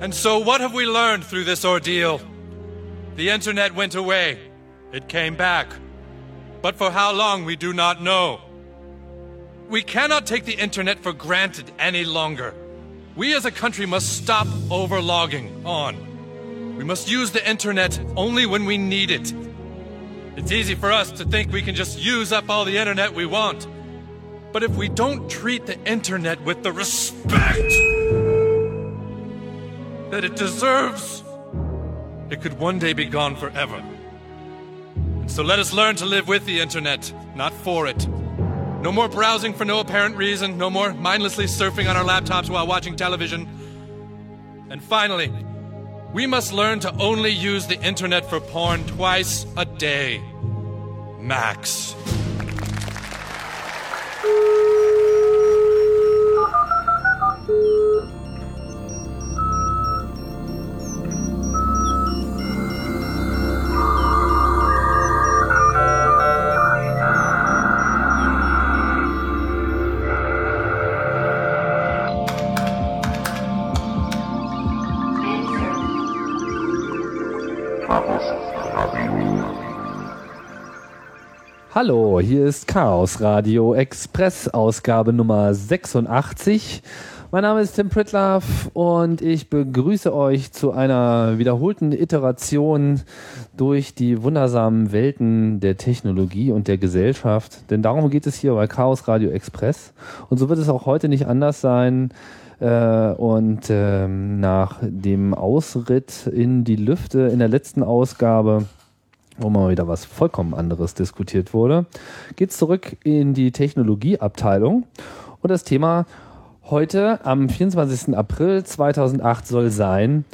And so, what have we learned through this ordeal? The internet went away. It came back. But for how long, we do not know. We cannot take the internet for granted any longer. We as a country must stop overlogging on. We must use the internet only when we need it. It's easy for us to think we can just use up all the internet we want. But if we don't treat the internet with the respect that it deserves, it could one day be gone forever. And so let us learn to live with the internet, not for it. No more browsing for no apparent reason, no more mindlessly surfing on our laptops while watching television. And finally, we must learn to only use the internet for porn twice a day. Max. Hallo, hier ist Chaos Radio Express, Ausgabe Nummer 86. Mein Name ist Tim Pritlaff und ich begrüße euch zu einer wiederholten Iteration durch die wundersamen Welten der Technologie und der Gesellschaft. Denn darum geht es hier bei Chaos Radio Express. Und so wird es auch heute nicht anders sein. Äh, und ähm, nach dem Ausritt in die Lüfte in der letzten Ausgabe wo mal wieder was vollkommen anderes diskutiert wurde, geht zurück in die Technologieabteilung und das Thema heute am 24. April 2008 soll sein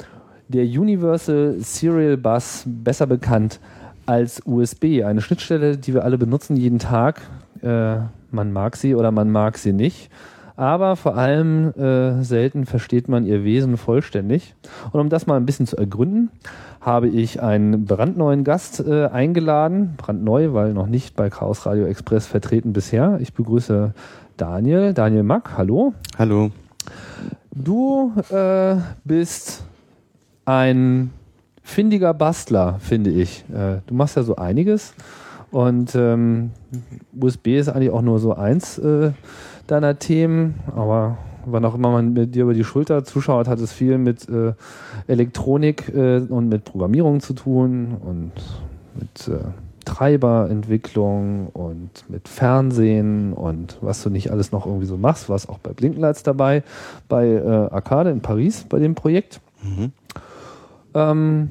der Universal Serial Bus, besser bekannt als USB, eine Schnittstelle, die wir alle benutzen jeden Tag. Äh, man mag sie oder man mag sie nicht aber vor allem äh, selten versteht man ihr Wesen vollständig. Und um das mal ein bisschen zu ergründen, habe ich einen brandneuen Gast äh, eingeladen. Brandneu, weil noch nicht bei Chaos Radio Express vertreten bisher. Ich begrüße Daniel, Daniel Mack. Hallo. Hallo. Du äh, bist ein findiger Bastler, finde ich. Äh, du machst ja so einiges. Und ähm, USB ist eigentlich auch nur so eins äh, deiner Themen, aber wann auch immer man mit dir über die Schulter zuschaut, hat es viel mit äh, Elektronik äh, und mit Programmierung zu tun und mit äh, Treiberentwicklung und mit Fernsehen und was du nicht alles noch irgendwie so machst, was auch bei Blinkenlights dabei, bei äh, Arcade in Paris bei dem Projekt. Mhm. Ähm,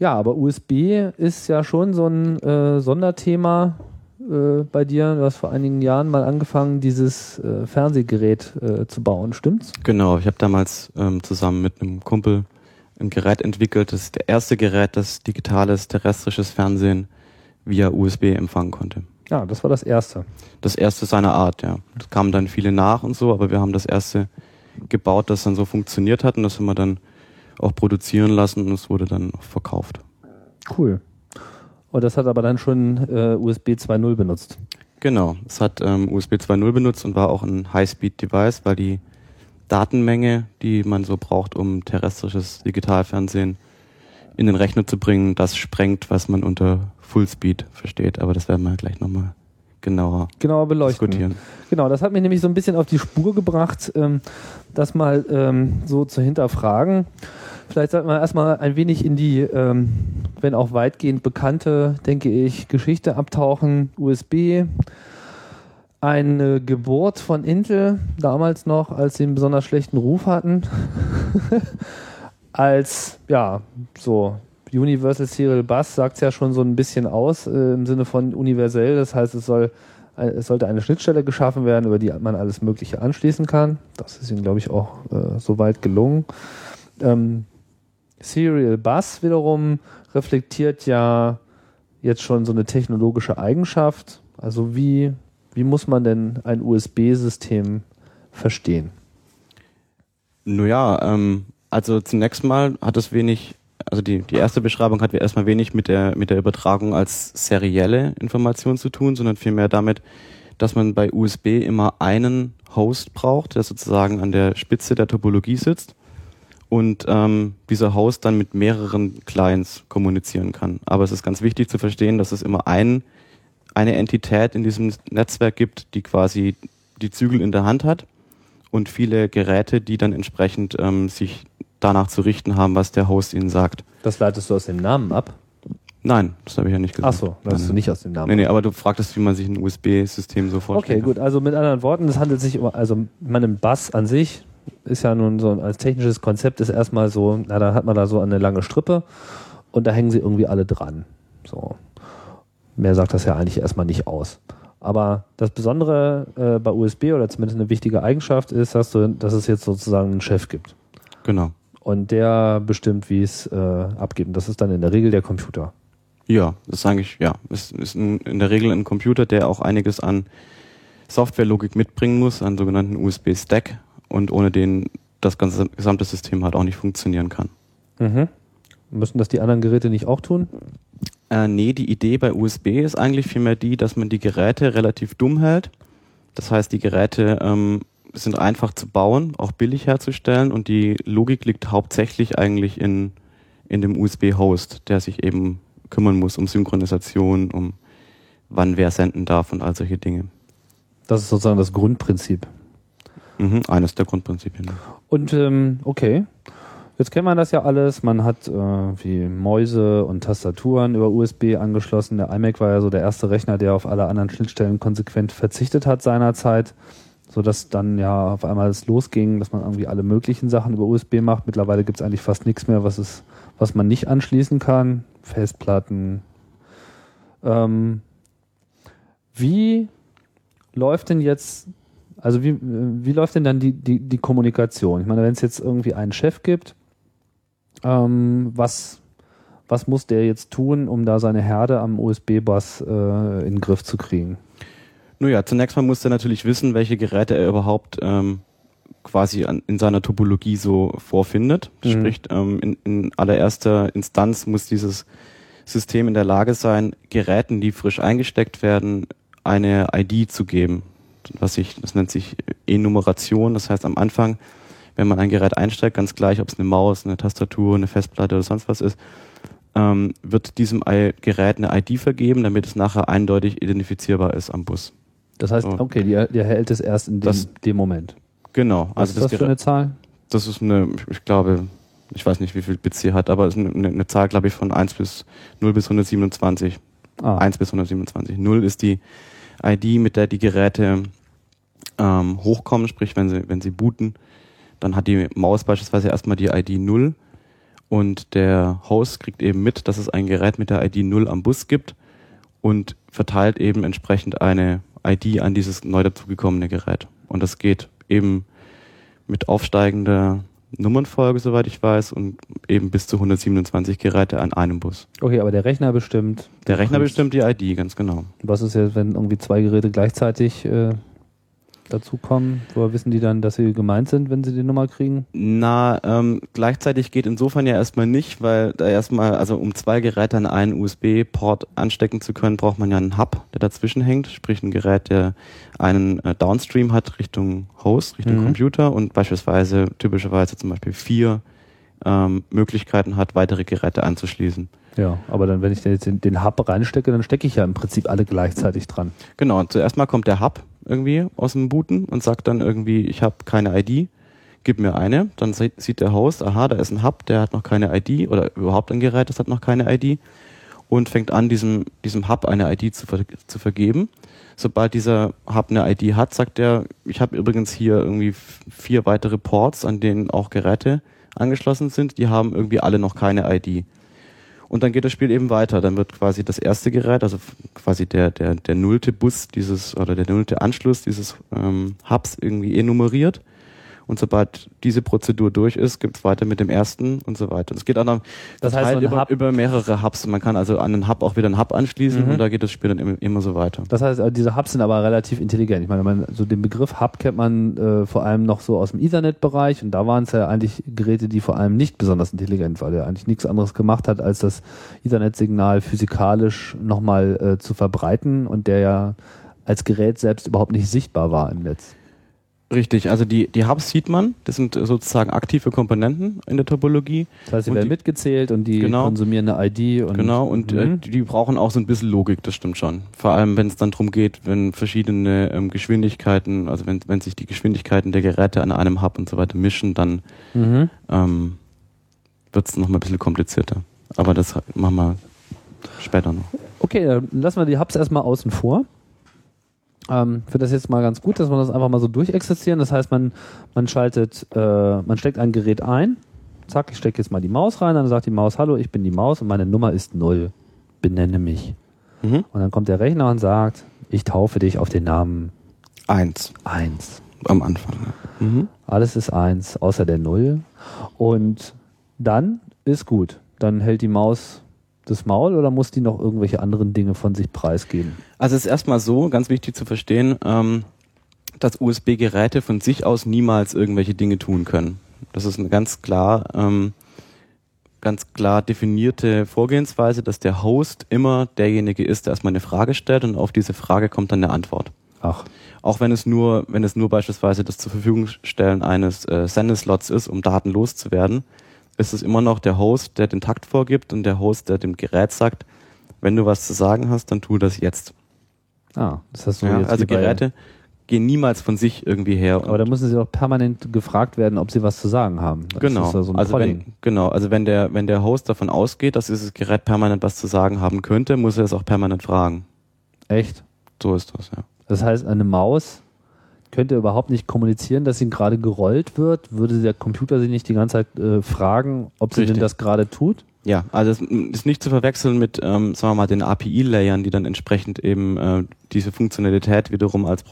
ja, aber USB ist ja schon so ein äh, Sonderthema äh, bei dir. Du hast vor einigen Jahren mal angefangen, dieses äh, Fernsehgerät äh, zu bauen, stimmt's? Genau, ich habe damals ähm, zusammen mit einem Kumpel ein Gerät entwickelt. Das ist der erste Gerät, das digitales terrestrisches Fernsehen via USB empfangen konnte. Ja, das war das erste. Das erste seiner Art, ja. Es kamen dann viele nach und so, aber wir haben das erste gebaut, das dann so funktioniert hat und das haben wir dann auch produzieren lassen und es wurde dann auch verkauft. Cool. Und das hat aber dann schon äh, USB 2.0 benutzt. Genau, es hat ähm, USB 2.0 benutzt und war auch ein High-Speed-Device, weil die Datenmenge, die man so braucht, um terrestrisches Digitalfernsehen in den Rechner zu bringen, das sprengt, was man unter Fullspeed versteht. Aber das werden wir gleich nochmal genauer, genauer beleuchten. diskutieren. Genau, das hat mich nämlich so ein bisschen auf die Spur gebracht, ähm, das mal ähm, so zu hinterfragen. Vielleicht sollten wir erstmal ein wenig in die, ähm, wenn auch weitgehend bekannte, denke ich, Geschichte abtauchen. USB, eine Geburt von Intel, damals noch, als sie einen besonders schlechten Ruf hatten, als, ja, so Universal Serial Bus sagt es ja schon so ein bisschen aus äh, im Sinne von universell. Das heißt, es soll es sollte eine Schnittstelle geschaffen werden, über die man alles Mögliche anschließen kann. Das ist ihnen, glaube ich, auch äh, soweit gelungen. Ähm, Serial Bus wiederum reflektiert ja jetzt schon so eine technologische Eigenschaft. Also wie, wie muss man denn ein USB-System verstehen? Naja, ähm, also zunächst mal hat es wenig, also die, die erste Beschreibung hat erstmal wenig mit der, mit der Übertragung als serielle Information zu tun, sondern vielmehr damit, dass man bei USB immer einen Host braucht, der sozusagen an der Spitze der Topologie sitzt und ähm, dieser Host dann mit mehreren Clients kommunizieren kann. Aber es ist ganz wichtig zu verstehen, dass es immer ein, eine Entität in diesem Netzwerk gibt, die quasi die Zügel in der Hand hat und viele Geräte, die dann entsprechend ähm, sich danach zu richten haben, was der Host ihnen sagt. Das leitest du aus dem Namen ab? Nein, das habe ich ja nicht gesagt. Ach so, leitest du nicht aus dem Namen Nee, nee, aber du fragtest, wie man sich ein USB-System so vorstellt. Okay, gut. Also mit anderen Worten, es handelt sich um, also man Bass an sich ist ja nun so als technisches Konzept ist erstmal so, na, da hat man da so eine lange Strippe und da hängen sie irgendwie alle dran. So. Mehr sagt das ja eigentlich erstmal nicht aus. Aber das Besondere äh, bei USB oder zumindest eine wichtige Eigenschaft ist, dass, du, dass es jetzt sozusagen einen Chef gibt. Genau. Und der bestimmt, wie es äh, abgeht. Und das ist dann in der Regel der Computer. Ja, das sage ich, ja. Es ist in der Regel ein Computer, der auch einiges an Softwarelogik mitbringen muss, einen sogenannten USB-Stack und ohne den das ganze gesamte System halt auch nicht funktionieren kann. Mhm. Müssen das die anderen Geräte nicht auch tun? Äh, nee, die Idee bei USB ist eigentlich vielmehr die, dass man die Geräte relativ dumm hält. Das heißt, die Geräte ähm, sind einfach zu bauen, auch billig herzustellen und die Logik liegt hauptsächlich eigentlich in, in dem USB-Host, der sich eben kümmern muss um Synchronisation, um wann wer senden darf und all solche Dinge. Das ist sozusagen das Grundprinzip. Mhm, eines der Grundprinzipien. Und ähm, okay, Jetzt kennt man das ja alles. Man hat äh, wie Mäuse und Tastaturen über USB angeschlossen. Der iMac war ja so der erste Rechner, der auf alle anderen Schnittstellen konsequent verzichtet hat seinerzeit, sodass dann ja auf einmal es losging, dass man irgendwie alle möglichen Sachen über USB macht. Mittlerweile gibt es eigentlich fast nichts mehr, was, es, was man nicht anschließen kann. Festplatten. Ähm, wie läuft denn jetzt also wie, wie läuft denn dann die, die, die Kommunikation? Ich meine, wenn es jetzt irgendwie einen Chef gibt, ähm, was, was muss der jetzt tun, um da seine Herde am USB-Bus äh, in den Griff zu kriegen? Naja, zunächst mal muss er natürlich wissen, welche Geräte er überhaupt ähm, quasi an, in seiner Topologie so vorfindet. Mhm. Sprich, ähm, in, in allererster Instanz muss dieses System in der Lage sein, Geräten, die frisch eingesteckt werden, eine ID zu geben. Was sich, das nennt sich Enumeration. Das heißt, am Anfang wenn man ein Gerät einsteigt, ganz gleich, ob es eine Maus, eine Tastatur, eine Festplatte oder sonst was ist, ähm, wird diesem Gerät eine ID vergeben, damit es nachher eindeutig identifizierbar ist am Bus. Das heißt, okay, die, die erhält es erst in dem, das, dem Moment. Genau. Was also ist das, das für eine Zahl? Das ist eine, ich glaube, ich weiß nicht, wie viel Bits sie hat, aber es ist eine, eine Zahl, glaube ich, von 1 bis 0 bis 127. Ah. 1 bis 127. 0 ist die ID, mit der die Geräte ähm, hochkommen, sprich, wenn sie, wenn sie booten, dann hat die Maus beispielsweise erstmal die ID 0 und der Host kriegt eben mit, dass es ein Gerät mit der ID 0 am Bus gibt und verteilt eben entsprechend eine ID an dieses neu dazugekommene Gerät. Und das geht eben mit aufsteigender Nummernfolge, soweit ich weiß, und eben bis zu 127 Geräte an einem Bus. Okay, aber der Rechner bestimmt. Der Rechner bestimmt die ID, ganz genau. Was ist jetzt, wenn irgendwie zwei Geräte gleichzeitig äh, dazukommen? Woher wissen die dann, dass sie gemeint sind, wenn sie die Nummer kriegen? Na, ähm, gleichzeitig geht insofern ja erstmal nicht, weil da erstmal, also um zwei Geräte an einen USB-Port anstecken zu können, braucht man ja einen Hub, der dazwischen hängt, sprich ein Gerät, der einen äh, Downstream hat Richtung Host, Richtung mhm. Computer und beispielsweise typischerweise zum Beispiel vier ähm, Möglichkeiten hat, weitere Geräte anzuschließen. Ja, aber dann, wenn ich den, den Hub reinstecke, dann stecke ich ja im Prinzip alle gleichzeitig dran. Genau, zuerst mal kommt der Hub irgendwie aus dem Booten und sagt dann irgendwie, ich habe keine ID, gib mir eine. Dann sieht der Host, aha, da ist ein Hub, der hat noch keine ID oder überhaupt ein Gerät, das hat noch keine ID und fängt an, diesem, diesem Hub eine ID zu, ver zu vergeben. Sobald dieser Hub eine ID hat, sagt er, ich habe übrigens hier irgendwie vier weitere Ports, an denen auch Geräte angeschlossen sind, die haben irgendwie alle noch keine ID. Und dann geht das Spiel eben weiter. Dann wird quasi das erste Gerät, also quasi der, der, der nullte Bus dieses oder der nullte Anschluss dieses ähm, Hubs irgendwie enumeriert. Und sobald diese Prozedur durch ist, gibt es weiter mit dem ersten und so weiter. Es geht auch noch das heißt, halt über, über, mehrere Hubs. Man kann also an einen Hub auch wieder einen Hub anschließen mhm. und da geht das Spiel dann immer, immer, so weiter. Das heißt, diese Hubs sind aber relativ intelligent. Ich meine, man, so den Begriff Hub kennt man äh, vor allem noch so aus dem Ethernet-Bereich und da waren es ja eigentlich Geräte, die vor allem nicht besonders intelligent waren, der eigentlich nichts anderes gemacht hat, als das Ethernet-Signal physikalisch nochmal äh, zu verbreiten und der ja als Gerät selbst überhaupt nicht sichtbar war im Netz. Richtig, also die, die Hubs sieht man, das sind sozusagen aktive Komponenten in der Topologie. Das heißt, sie werden die- mitgezählt und die Genau. konsumieren eine ID und Genau, und äh, Mhm. die, die brauchen auch so ein bisschen Logik, das stimmt schon. Vor allem, wenn es dann darum geht, wenn verschiedene ähm, Geschwindigkeiten, also wenn, wenn sich die Geschwindigkeiten der Geräte an einem Hub und so weiter mischen, dann Mhm. ähm, wird es nochmal ein bisschen komplizierter. Aber das machen wir später noch. Okay, dann lassen wir die Hubs erstmal außen vor. Ähm, für das jetzt mal ganz gut, dass wir das einfach mal so durchexistieren. Das heißt, man, man schaltet, äh, man steckt ein Gerät ein. Zack, ich stecke jetzt mal die Maus rein. Dann sagt die Maus, hallo, ich bin die Maus und meine Nummer ist null. Benenne mich. Mhm. Und dann kommt der Rechner und sagt, ich taufe dich auf den Namen Eins 1. am Anfang. Ja. Mhm. Alles ist 1, außer der Null. Und dann ist gut. Dann hält die Maus das Maul oder muss die noch irgendwelche anderen Dinge von sich preisgeben? Also es ist erstmal so, ganz wichtig zu verstehen, ähm, dass USB-Geräte von sich aus niemals irgendwelche Dinge tun können. Das ist eine ganz klar, ähm, ganz klar definierte Vorgehensweise, dass der Host immer derjenige ist, der erstmal eine Frage stellt und auf diese Frage kommt dann eine Antwort. Ach, Auch wenn es nur, wenn es nur beispielsweise das zur Verfügung stellen eines äh, Sendeslots ist, um Daten loszuwerden, ist es immer noch der Host, der den Takt vorgibt und der Host, der dem Gerät sagt, wenn du was zu sagen hast, dann tu das jetzt. ah, das hast du Ja, jetzt also Geräte gehen niemals von sich irgendwie her. Aber da müssen sie doch permanent gefragt werden, ob sie was zu sagen haben. Das genau. ja so also wenn, genau. Also wenn der, wenn der Host davon ausgeht, dass dieses Gerät permanent was zu sagen haben könnte, muss er es auch permanent fragen. Echt? So ist das, ja. Das heißt, eine Maus könnte überhaupt nicht kommunizieren, dass sie gerade gerollt wird. Würde der Computer sie nicht die ganze Zeit äh, fragen, ob sie Richtig. denn das gerade tut? Ja, also es ist nicht zu verwechseln mit, ähm, sagen wir mal, den API-Layern, die dann entsprechend eben äh, diese Funktionalität wiederum als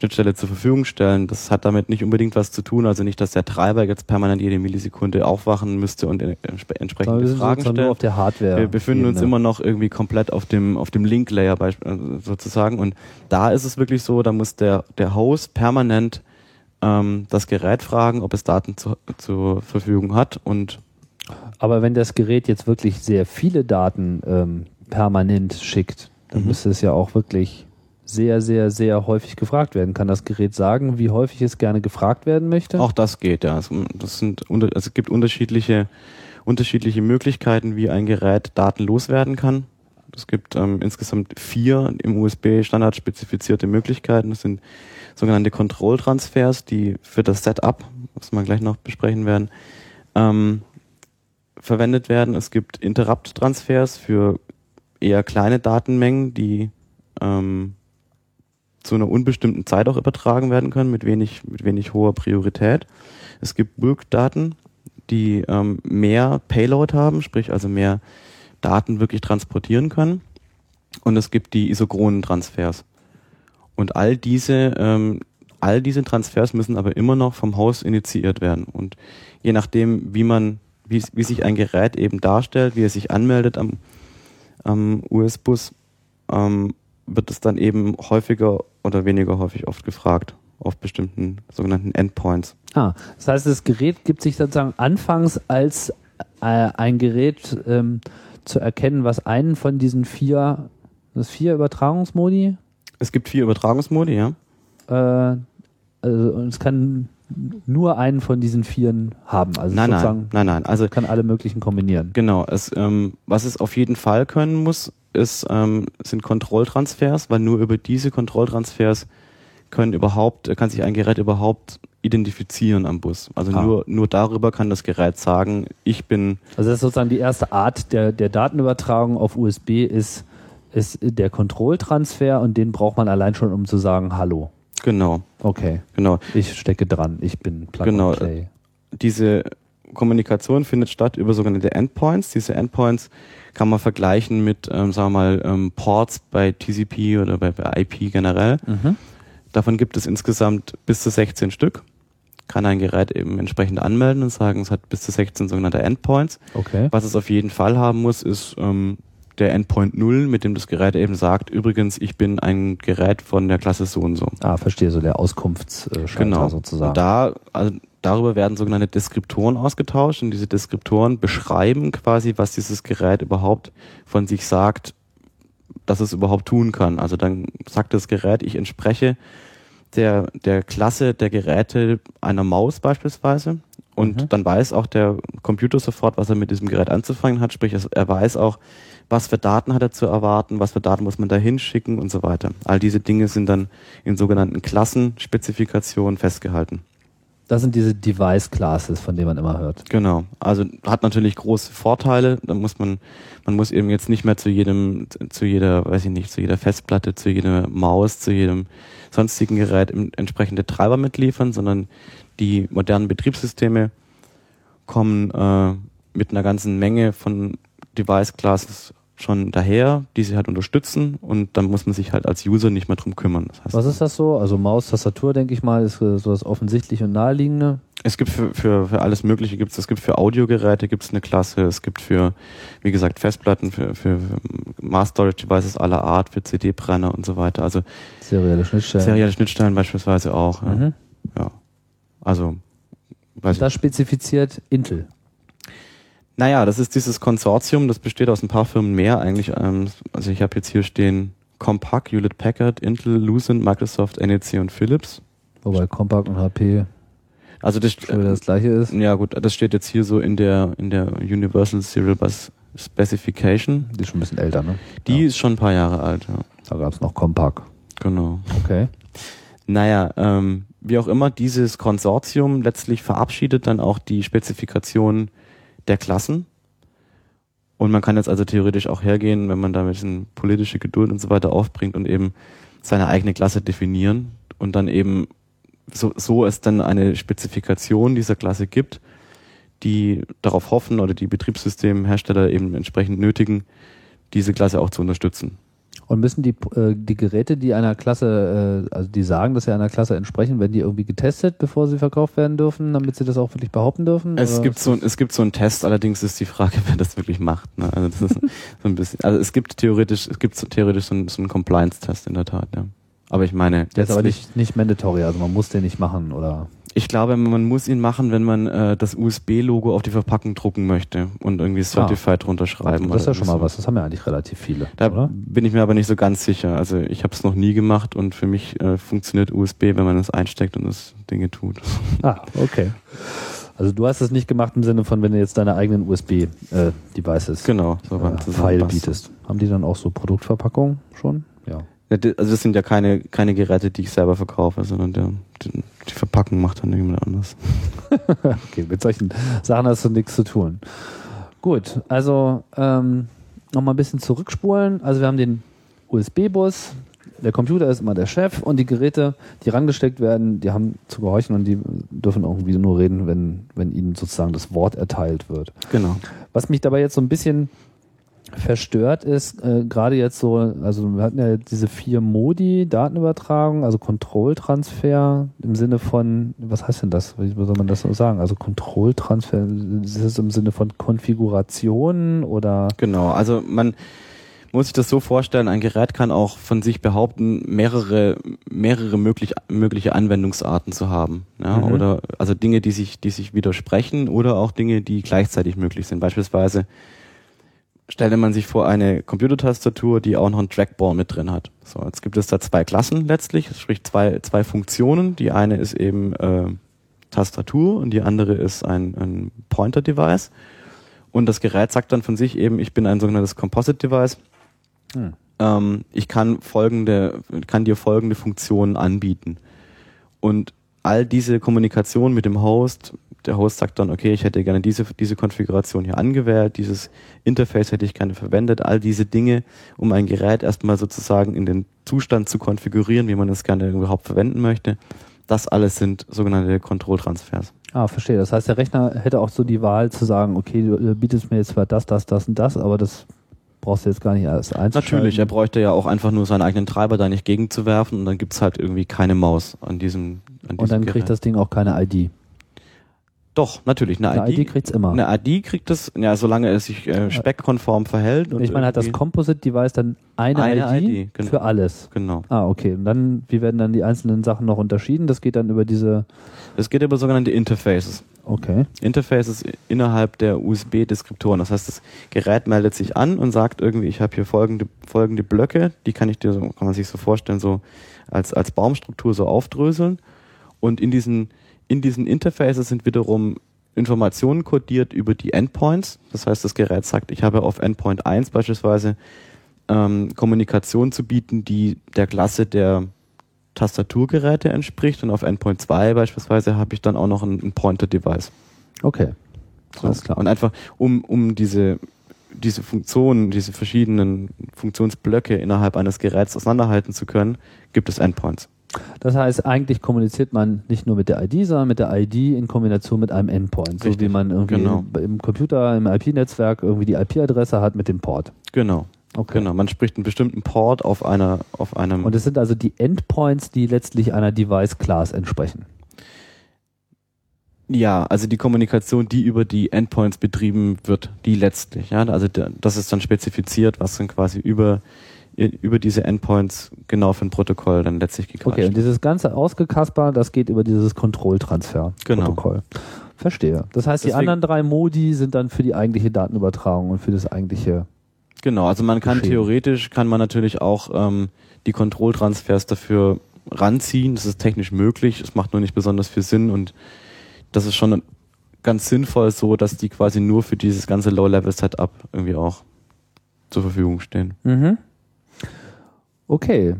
Programmierschnittstelle zur Verfügung stellen. Das hat damit nicht unbedingt was zu tun, also nicht, dass der Treiber jetzt permanent jede Millisekunde aufwachen müsste und entsprechende Fragen sozusagen nur stellen. auf der Hardware. Wir befinden uns immer noch irgendwie komplett auf dem, auf dem Link-Layer beisp- äh, sozusagen. Und da ist es wirklich so, da muss der, der Host permanent ähm, das Gerät fragen, ob es Daten zu, zur Verfügung hat. Und Aber wenn das Gerät jetzt wirklich sehr viele Daten ähm, permanent schickt, dann Mhm. müsste es ja auch wirklich sehr, sehr, sehr häufig gefragt werden. Kann das Gerät sagen, wie häufig es gerne gefragt werden möchte? auch das geht, ja. Es, das sind, also es gibt unterschiedliche, unterschiedliche Möglichkeiten, wie ein Gerät Daten loswerden kann. Es gibt ähm, insgesamt vier im USB-Standard spezifizierte Möglichkeiten. Das sind sogenannte Kontrolltransfers, die für das Setup, was wir gleich noch besprechen werden, ähm, verwendet werden. Es gibt Interrupt-Transfers für eher kleine Datenmengen, die ähm, zu einer unbestimmten Zeit auch übertragen werden können, mit wenig, mit wenig hoher Priorität. Es gibt Bulk-Daten, die ähm, mehr Payload haben, sprich also mehr Daten wirklich transportieren können. Und es gibt die isochronen Transfers. Und all diese, ähm, all diese Transfers müssen aber immer noch vom Host initiiert werden. Und je nachdem, wie man, wie, wie sich ein Gerät eben darstellt, wie er sich anmeldet am, am US-Bus, ähm, wird es dann eben häufiger oder weniger häufig oft gefragt auf bestimmten sogenannten Endpoints. Ah, das heißt, das Gerät gibt sich sozusagen anfangs als äh, ein Gerät ähm, zu erkennen, was einen von diesen vier, das vier Übertragungsmodi, Es gibt vier Übertragungsmodi, ja. äh, also und es kann nur einen von diesen vieren haben. Also Nein, nein, nein, nein. Also kann alle möglichen kombinieren. genau, es, ähm, was es auf jeden Fall können muss, ist, ähm, sind Kontrolltransfers, weil nur über diese Kontrolltransfers können überhaupt, kann sich ein Gerät überhaupt identifizieren am Bus. Also Ah. nur, nur darüber kann das Gerät sagen, ich bin Also das ist sozusagen die erste Art der, der Datenübertragung auf USB ist, ist der Kontrolltransfer und den braucht man allein schon, um zu sagen, hallo. genau, Okay, genau. ich stecke dran, ich bin Plug Genau. and Play. diese Kommunikation findet statt über sogenannte Endpoints. Diese Endpoints kann man vergleichen mit, ähm, sagen wir mal, ähm, Ports bei TCP oder bei, bei IP generell. Mhm. Davon gibt es insgesamt bis zu 16 Stück. Kann ein Gerät eben entsprechend anmelden und sagen, es hat bis zu 16 sogenannte Endpoints. Okay. Was es auf jeden Fall haben muss, ist ähm, der Endpoint 0, mit dem das Gerät eben sagt, übrigens, ich bin ein Gerät von der Klasse so und so. Ah, verstehe, so der Auskunftsschalter Genau. sozusagen. Und da, also darüber werden sogenannte Deskriptoren ausgetauscht und diese Deskriptoren beschreiben quasi, was dieses Gerät überhaupt von sich sagt, dass es überhaupt tun kann. Also dann sagt das Gerät, ich entspreche der, der Klasse der Geräte einer Maus beispielsweise. Und Mhm. dann weiß auch der Computer sofort, was er mit diesem Gerät anzufangen hat. Sprich, er weiß auch, was für Daten hat er zu erwarten, was für Daten muss man da hinschicken und so weiter. All diese Dinge sind dann in sogenannten Klassenspezifikationen festgehalten. Das sind diese Device Classes, von denen man immer hört. Genau. Also hat natürlich große Vorteile. Da muss man, man muss eben jetzt nicht mehr zu jedem, zu jeder, weiß ich nicht, zu jeder Festplatte, zu jeder Maus, zu jedem sonstigen Gerät entsprechende Treiber mitliefern, sondern die modernen Betriebssysteme kommen äh, mit einer ganzen Menge von Device Classes schon daher, die sie halt unterstützen und dann muss man sich halt als User nicht mehr drum kümmern. Das heißt, Was ist das so? Also Maus, Tastatur, denke ich mal, ist äh, so das offensichtliche und naheliegende. Es gibt für, für, für alles Mögliche gibt's, es gibt für Audiogeräte gibt's eine Klasse, es gibt für, wie gesagt, Festplatten, für, für, für Mass Storage Devices aller Art, für CD-Brenner und so weiter. Also Serielle Schnittstellen. serielle Schnittstellen beispielsweise auch. Ja. Mhm. ja. Also, weiß ich. Das spezifiziert Intel. Naja, das ist dieses Konsortium, das besteht aus ein paar Firmen mehr eigentlich. Ähm, also ich habe jetzt hier stehen Compaq, Hewlett Packard, Intel, Lucent, Microsoft, NEC und Philips. Wobei Compaq und HP Also das, schon das gleiche ist. Ja gut, das steht jetzt hier so in der in der Universal Serial Bus Specification. Die ist schon ein bisschen älter, ne? Die Ja. ist schon ein paar Jahre alt, ja. Da gab es noch Compaq. Genau. Okay. Naja, ähm, wie auch immer, dieses Konsortium letztlich verabschiedet dann auch die Spezifikation der Klassen. Und man kann jetzt also theoretisch auch hergehen, wenn man da ein bisschen politische Geduld und so weiter aufbringt und eben seine eigene Klasse definieren und dann eben so, so es dann eine Spezifikation dieser Klasse gibt, die darauf hoffen oder die Betriebssystemhersteller eben entsprechend nötigen, diese Klasse auch zu unterstützen. Und müssen die, äh, die Geräte, die einer Klasse, äh, also die sagen, dass sie einer Klasse entsprechen, werden die irgendwie getestet, bevor sie verkauft werden dürfen, damit sie das auch wirklich behaupten dürfen? Es Oder gibt so, es gibt so einen Test, allerdings ist die Frage, wer das wirklich macht. Ne? Also das ist so ein bisschen, also es gibt theoretisch, es gibt so theoretisch so einen, so einen Compliance-Test in der Tat, ja. Aber ich meine, Der ist aber nicht, nicht mandatory, also man muss den nicht machen, oder? Ich glaube, man muss ihn machen, wenn man äh, das USB-Logo auf die Verpackung drucken möchte und irgendwie Certified drunter schreiben. das ist ja schon mal so. was, das haben ja eigentlich relativ viele, Da oder? bin ich mir aber nicht so ganz sicher. Also ich habe es noch nie gemacht und für mich äh, funktioniert USB, wenn man es einsteckt und es Dinge tut. Ah, okay. Also du hast es nicht gemacht im Sinne von, wenn du jetzt deine eigenen USB-Devices Genau, so äh, File bietest. Haben die dann auch so Produktverpackungen schon? Ja. Also das sind ja keine, keine Geräte, die ich selber verkaufe, sondern der, die, die Verpackung macht dann irgendjemand anders. Okay, mit solchen Sachen hast du nichts zu tun. Gut, also ähm, nochmal ein bisschen zurückspulen. Also wir haben den USB-Bus, der Computer ist immer der Chef und die Geräte, die rangesteckt werden, die haben zu gehorchen und die dürfen irgendwie nur reden, wenn, wenn ihnen sozusagen das Wort erteilt wird. Genau. Was mich dabei jetzt so ein bisschen verstört ist, äh, gerade jetzt so, also wir hatten ja diese vier Modi, Datenübertragung, also Kontrolltransfer im Sinne von, was heißt denn das? Wie soll man das so sagen? Also Kontrolltransfer, ist es im Sinne von Konfigurationen oder Genau, also man muss sich das so vorstellen, ein Gerät kann auch von sich behaupten, mehrere, mehrere möglich, mögliche Anwendungsarten zu haben. Ja? Mhm. Oder also Dinge, die sich, die sich widersprechen oder auch Dinge, die gleichzeitig möglich sind. Beispielsweise stelle man sich vor eine Computertastatur, die auch noch ein Trackball mit drin hat. So, jetzt gibt es da zwei Klassen letztlich, sprich zwei, zwei Funktionen. Die eine ist eben äh, Tastatur und die andere ist ein, ein Pointer-Device. Und das Gerät sagt dann von sich eben, ich bin ein sogenanntes Composite-Device. Hm. Ähm, ich kann folgende, kann dir folgende Funktionen anbieten. Und all diese Kommunikation mit dem Host, der Host sagt dann, okay, ich hätte gerne diese, diese Konfiguration hier angewählt, dieses Interface hätte ich gerne verwendet, all diese Dinge, um ein Gerät erstmal sozusagen in den Zustand zu konfigurieren, wie man es gerne überhaupt verwenden möchte. Das alles sind sogenannte Kontrolltransfers. Ah, verstehe. Das heißt, der Rechner hätte auch so die Wahl zu sagen, okay, du äh, bietest mir jetzt zwar das, das, das und das, aber das brauchst du jetzt gar nicht alles einzuschalten. Natürlich, er bräuchte ja auch einfach nur seinen eigenen Treiber da nicht gegenzuwerfen und dann gibt's halt irgendwie keine Maus an diesem, an diesem Und dann Gerät. kriegt das Ding auch keine ID. Doch, natürlich, eine, Eine ID. ID kriegt's immer. Eine ID kriegt es, ja, solange es sich äh, speckkonform verhält. Und ich meine, hat das Composite-Device dann eine, Eine ID, ID, genau. für alles? Genau. Ah, okay. Und dann, wie werden dann die einzelnen Sachen noch unterschieden? Das geht dann über diese, Es geht über sogenannte Interfaces. okay. Interfaces innerhalb der USB-Deskriptoren. Das heißt, das Gerät meldet sich an und sagt irgendwie, ich habe hier folgende, folgende Blöcke, die kann ich dir so, kann man sich so vorstellen, so als, als Baumstruktur so aufdröseln. Und in diesen, in diesen Interfaces sind wiederum Informationen kodiert über die Endpoints. Das heißt, das Gerät sagt, ich habe auf Endpoint 1 beispielsweise ähm, Kommunikation zu bieten, die der Klasse der Tastaturgeräte entspricht und auf Endpoint 2 beispielsweise habe ich dann auch noch ein, ein Pointer-Device. Okay. So. Alles klar. Und einfach, um, um diese, diese Funktionen, diese verschiedenen Funktionsblöcke innerhalb eines Geräts auseinanderhalten zu können, gibt es Endpoints. Das heißt, eigentlich kommuniziert man nicht nur mit der ID, sondern mit der ID in Kombination mit einem Endpoint. Richtig. So wie man irgendwie genau. im Computer, im IP-Netzwerk irgendwie die IP-Adresse hat mit dem Port. Genau. Okay. Genau, man spricht einen bestimmten Port auf einer, auf einem. Und es sind also die Endpoints, die letztlich einer Device Class entsprechen. Ja, also die Kommunikation, die über die Endpoints betrieben wird, die letztlich, ja, also das ist dann spezifiziert, was dann quasi über über diese Endpoints genau für ein Protokoll dann letztlich gequatscht. Okay, und dieses ganze Ausgekasper, das geht über dieses Kontrolltransfer-Protokoll. Genau. Verstehe. Das heißt, Deswegen, die anderen drei Modi sind dann für die eigentliche Datenübertragung und für das eigentliche Genau, also man kann geschehen. theoretisch, kann man natürlich auch ähm, die Kontrolltransfers dafür ranziehen. Das ist technisch möglich. Es macht nur nicht besonders viel Sinn und das ist schon ganz sinnvoll so, dass die quasi nur für dieses ganze Low-Level-Setup irgendwie auch zur Verfügung stehen. Mhm. Okay.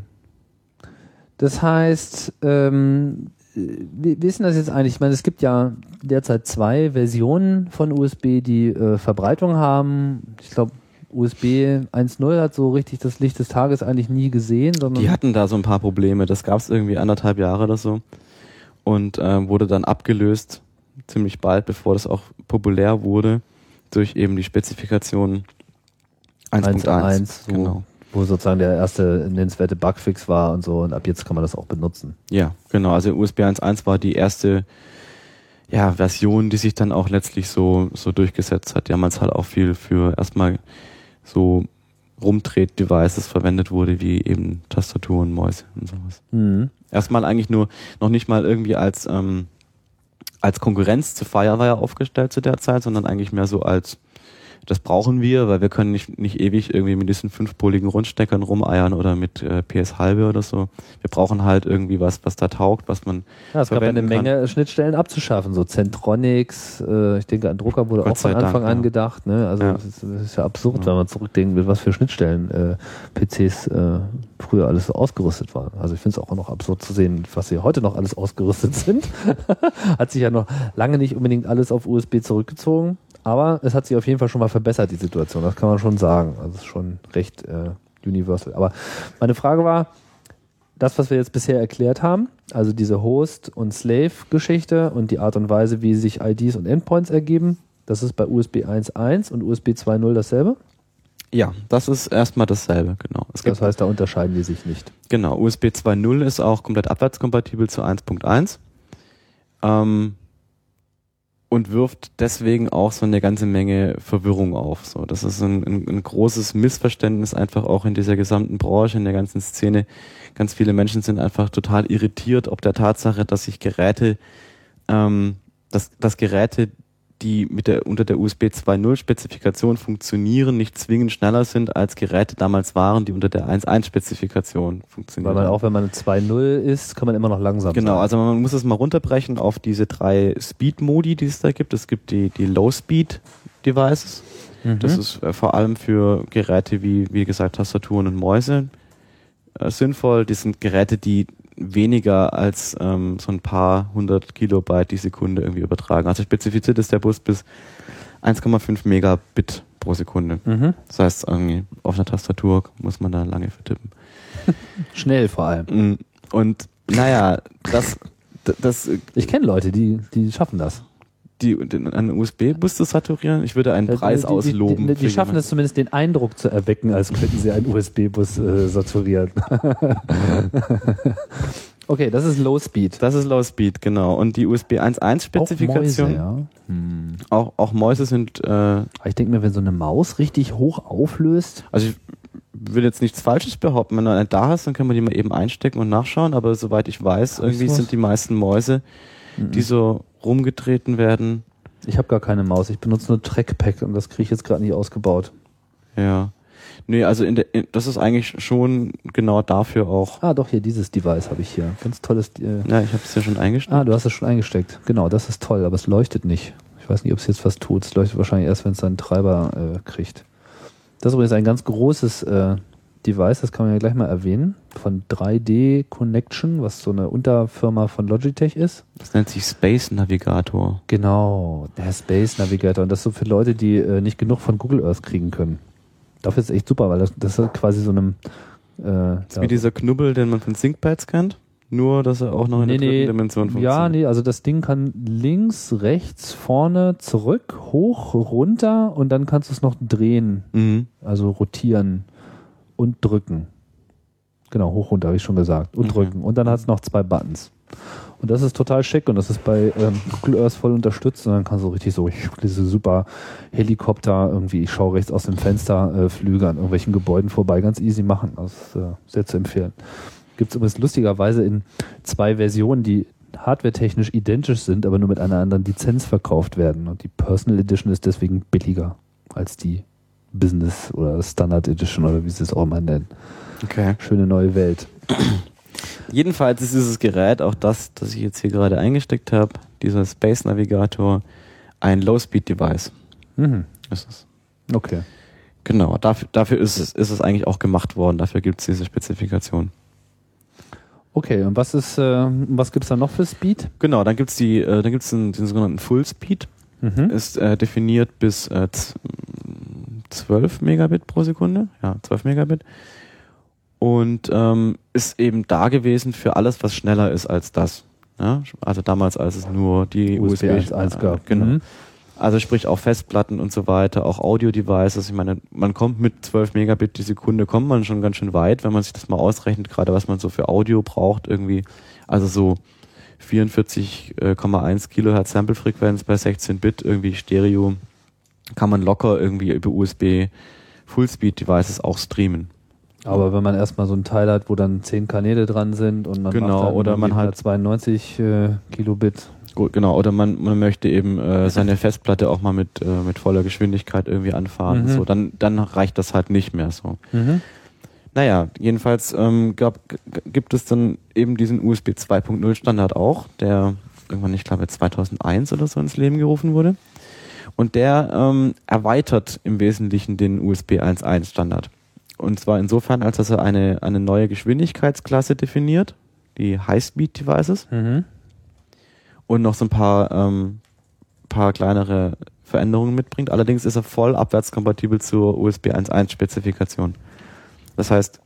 Das heißt, ähm, wie, ist denn das jetzt eigentlich? Ich meine, es gibt ja derzeit zwei Versionen von USB, die äh, Verbreitung haben. Ich glaube, USB 1.0 hat so richtig das Licht des Tages eigentlich nie gesehen. Sondern die hatten da so ein paar Probleme. Das gab es irgendwie anderthalb Jahre oder so und äh, wurde dann abgelöst ziemlich bald, bevor das auch populär wurde, durch eben die Spezifikation 1.1. So, genau. Wo sozusagen der erste nennenswerte Bugfix war und so und ab jetzt kann man das auch benutzen. Ja, genau. Also USB 1.1 war die erste ja, Version, die sich dann auch letztlich so, so durchgesetzt hat. Damals halt auch viel für erstmal so Rumdreht-Devices verwendet wurde, wie eben Tastaturen, Mäuse und sowas. Mhm. Erstmal eigentlich nur noch nicht mal irgendwie als, ähm, als Konkurrenz zu Firewire aufgestellt zu der Zeit, sondern eigentlich mehr so als das brauchen wir, weil wir können nicht, nicht ewig irgendwie mit diesen fünfpoligen Rundsteckern rumeiern oder mit äh, PS halbe oder so. Wir brauchen halt irgendwie was, was da taugt, was man. Ja, es gab eine Menge kann. Schnittstellen abzuschaffen, so Centronics, äh, ich denke an Drucker wurde Gott auch von Anfang Dank, an ja. gedacht. Ne? Also ja. das, ist, das, ist, ja absurd, wenn man zurückdenken will, was für Schnittstellen äh, PCs äh, früher alles so ausgerüstet waren. Also ich finde es auch noch absurd zu sehen, was sie heute noch alles ausgerüstet sind. Hat sich ja noch lange nicht unbedingt alles auf USB zurückgezogen. Aber es hat sich auf jeden Fall schon mal verbessert, die Situation. Das kann man schon sagen. Also es ist schon recht äh, universal. Aber meine Frage war, das, was wir jetzt bisher erklärt haben, also diese Host- und Slave-Geschichte und die Art und Weise, wie sich IDs und Endpoints ergeben, das ist bei USB 1.1 und USB 2.0 dasselbe? Ja, das ist erstmal dasselbe, genau. das heißt, da unterscheiden die sich nicht. Genau, USB 2.0 ist auch komplett abwärtskompatibel zu 1.1. Ähm, und wirft deswegen auch so eine ganze Menge Verwirrung auf. So, das ist ein, ein, ein, großes Missverständnis einfach auch in dieser gesamten Branche, in der ganzen Szene. Ganz viele Menschen sind einfach total irritiert ob der Tatsache, dass sich Geräte, ähm, dass, dass Geräte die mit der, unter der USB 2.0 Spezifikation funktionieren, nicht zwingend schneller sind als Geräte damals waren, die unter der 1.1 Spezifikation funktionieren. Weil man auch, wenn man 2.0 ist, kann man immer noch langsam Genau, sein. also man muss es mal runterbrechen auf diese drei Speed-Modi, die es da gibt. Es gibt die, die Low-Speed-Devices. Mhm. Das ist äh, vor allem für Geräte wie, wie gesagt, Tastaturen und Mäuse äh, sinnvoll. Das sind Geräte, die weniger als ähm, so ein paar hundert Kilobyte die Sekunde irgendwie übertragen. Also spezifiziert ist der Bus bis 1,5 Megabit pro Sekunde. Mhm. Das heißt, irgendwie auf einer Tastatur muss man da lange vertippen. Schnell vor allem. Mm, und naja, das, das. Ich kenne Leute, die, die schaffen das die, den, einen USB-Bus zu saturieren? Ich würde einen Preis die, die, ausloben. Die, die schaffen es zumindest, den Eindruck zu erwecken, als könnten sie einen USB-Bus äh, saturieren. okay, das ist Low Speed. Das ist Low Speed, genau. Und die USB 1.1-Spezifikation. Auch, Mäuse, ja. hm. auch, auch Mäuse sind. Äh, ich denke mir, wenn so eine Maus richtig hoch auflöst. Also ich will jetzt nichts Falsches behaupten. Wenn du eine da hast, dann kann man die mal eben einstecken und nachschauen. Aber soweit ich weiß, irgendwie sind die meisten Mäuse, die so rumgetreten werden. Ich habe gar keine Maus, ich benutze nur Trackpack und das kriege ich jetzt gerade nicht ausgebaut. Ja. Nee, also in der, in, das ist eigentlich schon genau dafür auch. Ah, doch, hier, dieses Device habe ich hier. Ganz tolles. Äh Ja, ich habe es ja schon eingesteckt. ah, du hast es schon eingesteckt. Genau, das ist toll, aber es leuchtet nicht. Ich weiß nicht, ob es jetzt was tut. Es leuchtet wahrscheinlich erst, wenn es seinen Treiber äh, kriegt. Das ist übrigens ein ganz großes äh, Device, das kann man ja gleich mal erwähnen, von 3D Connection, was so eine Unterfirma von Logitech ist. Das nennt sich Space Navigator. Genau, der Space Navigator. Und das so für Leute, die äh, nicht genug von Google Earth kriegen können. Dafür ist es echt super, weil das, das ist quasi so einem. Äh, Das ist ja, wie dieser Knubbel, den man von ThinkPads kennt. Nur, dass er auch noch in Nee, der dritten nee. Dimension funktioniert. ja, nee, also das Ding kann links, rechts, vorne, zurück, hoch, runter und dann kannst du es noch drehen, Mhm. also rotieren und drücken. Genau, hoch, runter, habe ich schon gesagt. Und Okay. drücken. Und dann hat es noch zwei Buttons. Und das ist total schick und das ist bei ähm, Google Earth voll unterstützt und dann kannst du richtig so diese super Helikopter irgendwie, ich schaue rechts aus dem Fenster, äh, Flüge an irgendwelchen Gebäuden vorbei, ganz easy machen. Das ist äh, sehr zu empfehlen. Gibt es übrigens lustigerweise in zwei Versionen, die hardwaretechnisch identisch sind, aber nur mit einer anderen Lizenz verkauft werden. Und die Personal Edition ist deswegen billiger als die Business oder Standard Edition oder wie sie es auch immer nennen. Okay. Schöne neue Welt. Jedenfalls ist dieses Gerät, auch das, das ich jetzt hier gerade eingesteckt habe, dieser Space Navigator, ein Low-Speed-Device. Mhm. Ist es. Okay. Genau, dafür, dafür ist, es, ist es eigentlich auch gemacht worden. Dafür gibt es diese Spezifikation. Okay, und was ist, äh, was gibt's da noch für Speed? Genau, dann gibt es äh, dann gibt's den, den sogenannten Full Speed. Mhm. Ist äh, definiert bis äh, 12 Megabit pro Sekunde. Ja, 12 Megabit. Und ähm, ist eben da gewesen für alles, was schneller ist als das. Ja? Also damals, als es nur die USB USB, 1.1 gab. Genau. Mhm. Also sprich auch Festplatten und so weiter, auch Audio-Devices. Ich meine, man kommt mit 12 Megabit die Sekunde, kommt man schon ganz schön weit, wenn man sich das mal ausrechnet, gerade was man so für Audio braucht irgendwie. Also so 44,1 Kilohertz Samplefrequenz bei 16 Bit irgendwie Stereo kann man locker irgendwie über USB Fullspeed-Devices auch streamen. Aber wenn man erstmal so ein Teil hat, wo dann 10 Kanäle dran sind und man Genau, macht oder man halt- 192 äh, Kilobit. Gut, genau, oder man, man möchte eben äh, seine Festplatte auch mal mit, äh, mit voller Geschwindigkeit irgendwie anfahren. Mhm. So, dann, dann reicht das halt nicht mehr so. Naja, jedenfalls ähm, gab, gibt es dann eben diesen USB 2.0 Standard auch, der irgendwann, ich glaube 2001 oder so ins Leben gerufen wurde. Und der ähm, erweitert im Wesentlichen den USB 1.1 Standard. Und zwar insofern, als dass er eine, eine neue Geschwindigkeitsklasse definiert, die High-Speed Devices Mhm. und noch so ein paar, ähm, paar kleinere Veränderungen mitbringt. Allerdings ist er voll abwärtskompatibel zur USB 1.1 Spezifikation. Das heißt,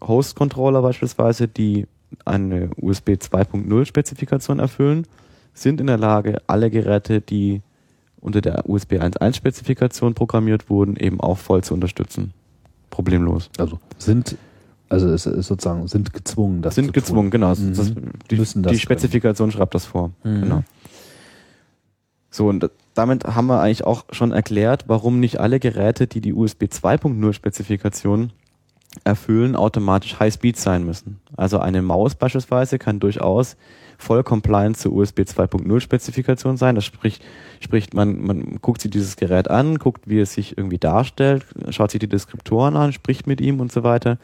Host-Controller beispielsweise, die eine USB 2.0 Spezifikation erfüllen, sind in der Lage, alle Geräte, die unter der USB 1.1 Spezifikation programmiert wurden, eben auch voll zu unterstützen. Problemlos. Also sind, also es ist sozusagen, sind gezwungen, das sind zu gezwungen, genau. Mhm. Das, die, Müssen das die Spezifikation schreibt das vor. Mhm. Genau. So, und damit haben wir eigentlich auch schon erklärt, warum nicht alle Geräte, die die USB 2.0 Spezifikation erfüllen, automatisch High-Speed sein müssen. Also eine Maus beispielsweise kann durchaus voll compliant zur USB 2.0 Spezifikation sein. Das spricht, spricht man, man guckt sich dieses Gerät an, guckt, wie es sich irgendwie darstellt, schaut sich die Deskriptoren an, spricht mit ihm und so weiter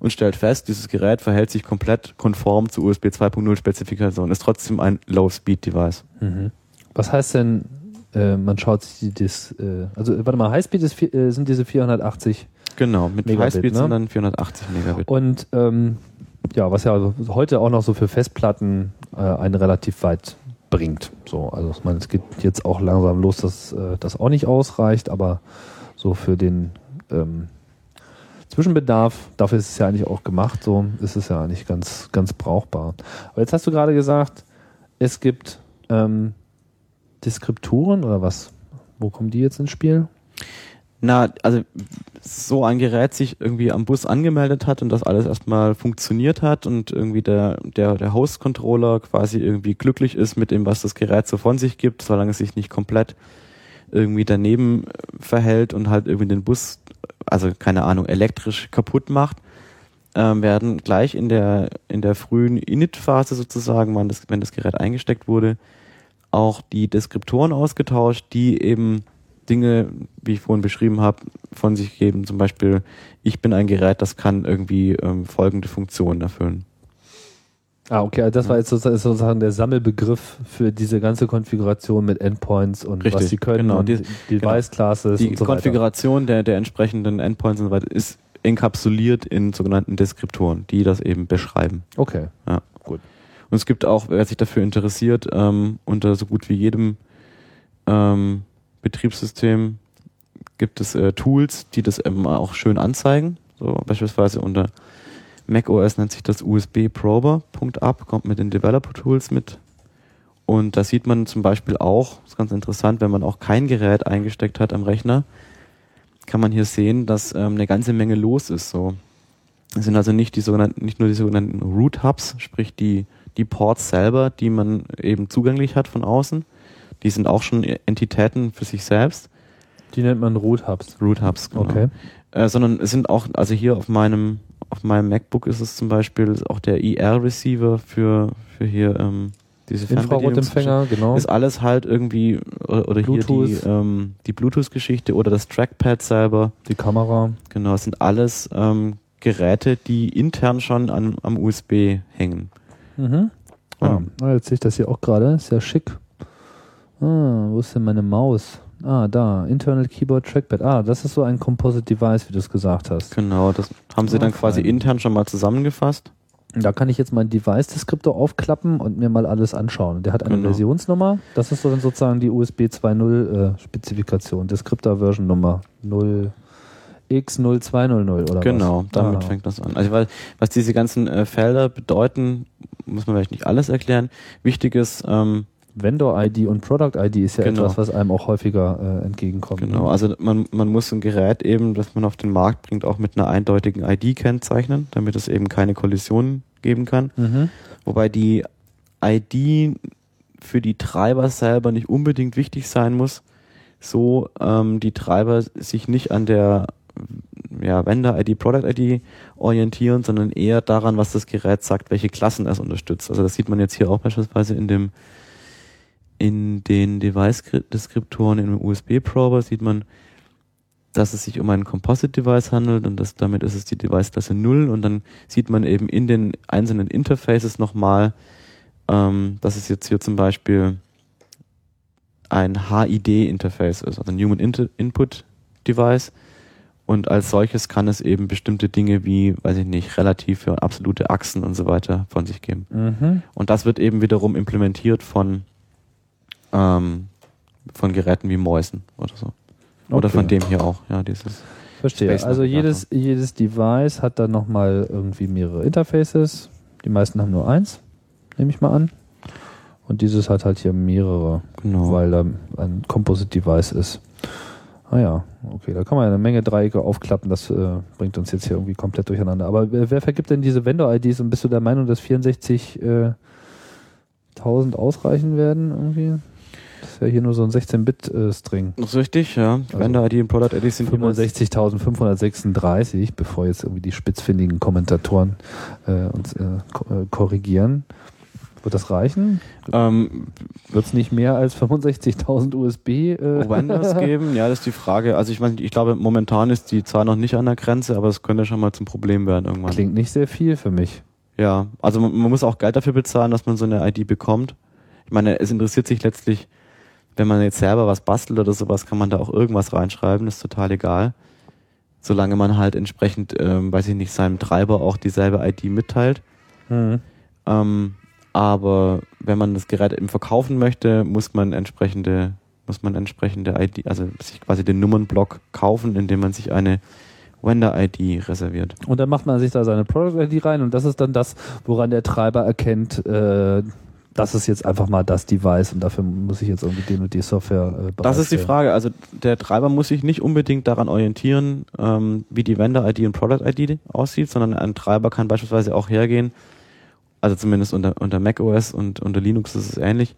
und stellt fest, dieses Gerät verhält sich komplett konform zur USB 2.0 Spezifikation, ist trotzdem ein Low-Speed-Device. Mhm. Was heißt denn, äh, man schaut sich das, äh, also warte mal, Highspeed ist, äh, sind diese 480 Genau, mit Megabit, Highspeed ne? sind dann 480 Megabit. und ähm, ja, was ja heute auch noch so für Festplatten äh, einen relativ weit bringt. So, also ich meine, es geht jetzt auch langsam los, dass äh, das auch nicht ausreicht, aber so für den ähm, Zwischenbedarf, dafür ist es ja eigentlich auch gemacht, so ist es ja eigentlich ganz, ganz brauchbar. Aber jetzt hast du gerade gesagt, es gibt ähm, Deskripturen oder was? Wo kommen die jetzt ins Spiel? Na, also so ein Gerät sich irgendwie am Bus angemeldet hat und das alles erstmal funktioniert hat und irgendwie der, der, der Host-Controller quasi irgendwie glücklich ist mit dem, was das Gerät so von sich gibt, solange es sich nicht komplett irgendwie daneben äh, verhält und halt irgendwie den Bus, also keine Ahnung, elektrisch kaputt macht, ähm, werden gleich in der, in der frühen Init-Phase sozusagen, wann das, wenn das Gerät eingesteckt wurde, auch die Deskriptoren ausgetauscht, die eben Dinge, wie ich vorhin beschrieben habe, von sich geben. Zum Beispiel, ich bin ein Gerät, das kann irgendwie ähm, folgende Funktionen erfüllen. Ah, okay, also das war jetzt sozusagen, der Sammelbegriff für diese ganze Konfiguration mit Endpoints und was Richtig, sie können genau, und die- Device Classes Die und so weiter. Konfiguration der, der entsprechenden Endpoints und so weiter ist enkapsuliert in sogenannten Deskriptoren, die das eben beschreiben. Okay. Und es gibt auch, wer sich dafür interessiert, ähm, unter so gut wie jedem ähm, Betriebssystem gibt es äh, Tools, die das eben auch schön anzeigen. So beispielsweise unter macOS nennt sich das USB Prober.app, kommt mit den Developer Tools mit. Und da sieht man zum Beispiel auch, ist ganz interessant, wenn man auch kein Gerät eingesteckt hat am Rechner, kann man hier sehen, dass ähm, eine ganze Menge los ist. So. Es sind also nicht die sogenannten, nicht nur die sogenannten Root Hubs, sprich die, die Ports selber, die man eben zugänglich hat von außen. Die sind auch schon Entitäten für sich selbst. Die nennt man Root Hubs. Root Hubs, genau. Okay. Äh, sondern es sind auch, also hier auf meinem, auf meinem MacBook ist es zum Beispiel auch der IR-Receiver für, für hier ähm, diese Infrarotempfänger, genau. ist alles halt irgendwie oder, oder hier die, Bluetooth. ähm, die Bluetooth-Geschichte oder das Trackpad selber. Die Kamera. Genau, es sind alles ähm, Geräte, die intern schon an, am USB hängen. Mhm. Ah, ah, jetzt sehe ich das hier auch gerade. Sehr schick. Ah, wo ist denn meine Maus? Ah, da. Internal Keyboard Trackpad. Ah, das ist so ein Composite Device, wie du es gesagt hast. Genau, das haben sie Ah, dann quasi fein. intern schon mal zusammengefasst. Da kann ich jetzt meinen Device-Deskriptor aufklappen und mir mal alles anschauen. Der hat eine Genau. Versionsnummer. Das ist so dann sozusagen die USB 2.0 äh, Spezifikation. Deskriptor-Version-Nummer 0x0200 oder Genau, was? damit Ah. fängt das an. Also weil, was diese ganzen äh, Felder bedeuten, muss man vielleicht nicht alles erklären. Wichtig ist, ähm, Vendor-ID und Product-ID ist ja Genau. etwas, was einem auch häufiger äh, entgegenkommt. genau, also man, man muss ein Gerät eben, das man auf den Markt bringt, auch mit einer eindeutigen ID kennzeichnen, damit es eben keine Kollisionen geben kann. Mhm. Wobei die ID für die Treiber selber nicht unbedingt wichtig sein muss, so ähm, die Treiber sich nicht an der ja, Vendor-ID, Product-ID orientieren, sondern eher daran, was das Gerät sagt, welche Klassen es unterstützt. Also das sieht man jetzt hier auch beispielsweise in dem in den Device-Deskriptoren im USB-Prober sieht man, dass es sich um ein Composite-Device handelt und das, damit ist es die Device-Klasse 0 und dann sieht man eben in den einzelnen Interfaces nochmal, ähm, dass es jetzt hier zum Beispiel ein HID-Interface ist, also ein Human Inter Input Device. Und als solches kann es eben bestimmte Dinge wie, weiß ich nicht, relative und absolute Achsen und so weiter von sich geben. Mhm. Und das wird eben wiederum implementiert von, ähm, von Geräten wie Mäusen oder so. Oder Okay. von dem hier auch, ja, dieses. Verstehe. Space also jedes, jedes Device hat dann nochmal irgendwie mehrere Interfaces. Die meisten haben nur eins, nehme ich mal an. Und dieses hat halt hier mehrere, Genau. weil da ein Composite Device ist. Ah ja, okay, da kann man ja eine Menge Dreiecke aufklappen, das äh, bringt uns jetzt hier irgendwie komplett durcheinander. Aber wer, wer vergibt denn diese Vendor-IDs und bist du der Meinung, dass 64.000 äh, ausreichen werden irgendwie? Das ist ja hier nur so ein 16-Bit-String. Das ist richtig, ja. Also Vendor ID und Product ID sind jeweils- 65.536, bevor jetzt irgendwie die spitzfindigen Kommentatoren äh, uns äh, äh, korrigieren. Wird das reichen? ähm, Wird es nicht mehr als 65.000 USB? Äh, geben, ja, das ist die Frage. Also ich meine, ich glaube, momentan ist die Zahl noch nicht an der Grenze, aber es könnte schon mal zum Problem werden irgendwann. Klingt nicht sehr viel für mich. Ja, also man, man muss auch Geld dafür bezahlen, dass man so eine ID bekommt. Ich meine, es interessiert sich letztlich, wenn man jetzt selber was bastelt oder sowas, kann man da auch irgendwas reinschreiben, das ist total egal. Solange man halt entsprechend, ähm, weiß ich nicht, seinem Treiber auch dieselbe ID mitteilt. Ähm, aber wenn man das Gerät eben verkaufen möchte, muss man entsprechende, muss man entsprechende ID, also sich quasi den Nummernblock kaufen, indem man sich eine Vendor-ID reserviert. Und dann macht man sich da seine Product-ID rein und das ist dann das, woran der Treiber erkennt, äh, das ist jetzt einfach mal das Device und dafür muss ich jetzt irgendwie die und die Software äh, Das ist die. Frage. Also der Treiber muss sich nicht unbedingt daran orientieren, ähm, wie die Vendor-ID und Product-ID aussieht, sondern ein Treiber kann beispielsweise auch hergehen, also zumindest unter, unter macOS und unter Linux ist es ähnlich,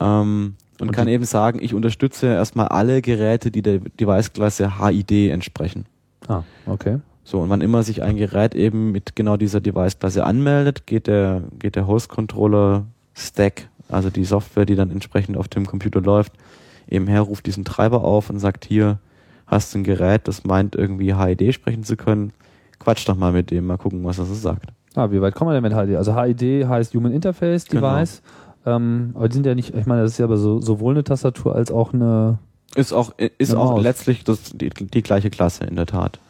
ähm, und, Und kann eben sagen, ich unterstütze erstmal alle Geräte, die der Device-Klasse HID entsprechen. Ah, okay. So, und wann immer sich ein Gerät eben mit genau dieser Device-Klasse anmeldet, geht der, geht der Host-Controller Stack, also die Software, die dann entsprechend auf dem Computer läuft, eben her, ruft diesen Treiber auf und sagt, hier hast du ein Gerät, das meint irgendwie HID sprechen zu können. Quatsch doch mal mit dem, mal gucken, was er so sagt. Ah, wie weit kommen wir denn mit HID? Also HID heißt Human Interface Genau. Device. Ähm, aber die sind ja nicht, ich meine, das ist ja aber so, sowohl eine Tastatur als auch eine. Ist auch, ist Eine auch Maus. letztlich das, die, die gleiche Klasse, in der Tat.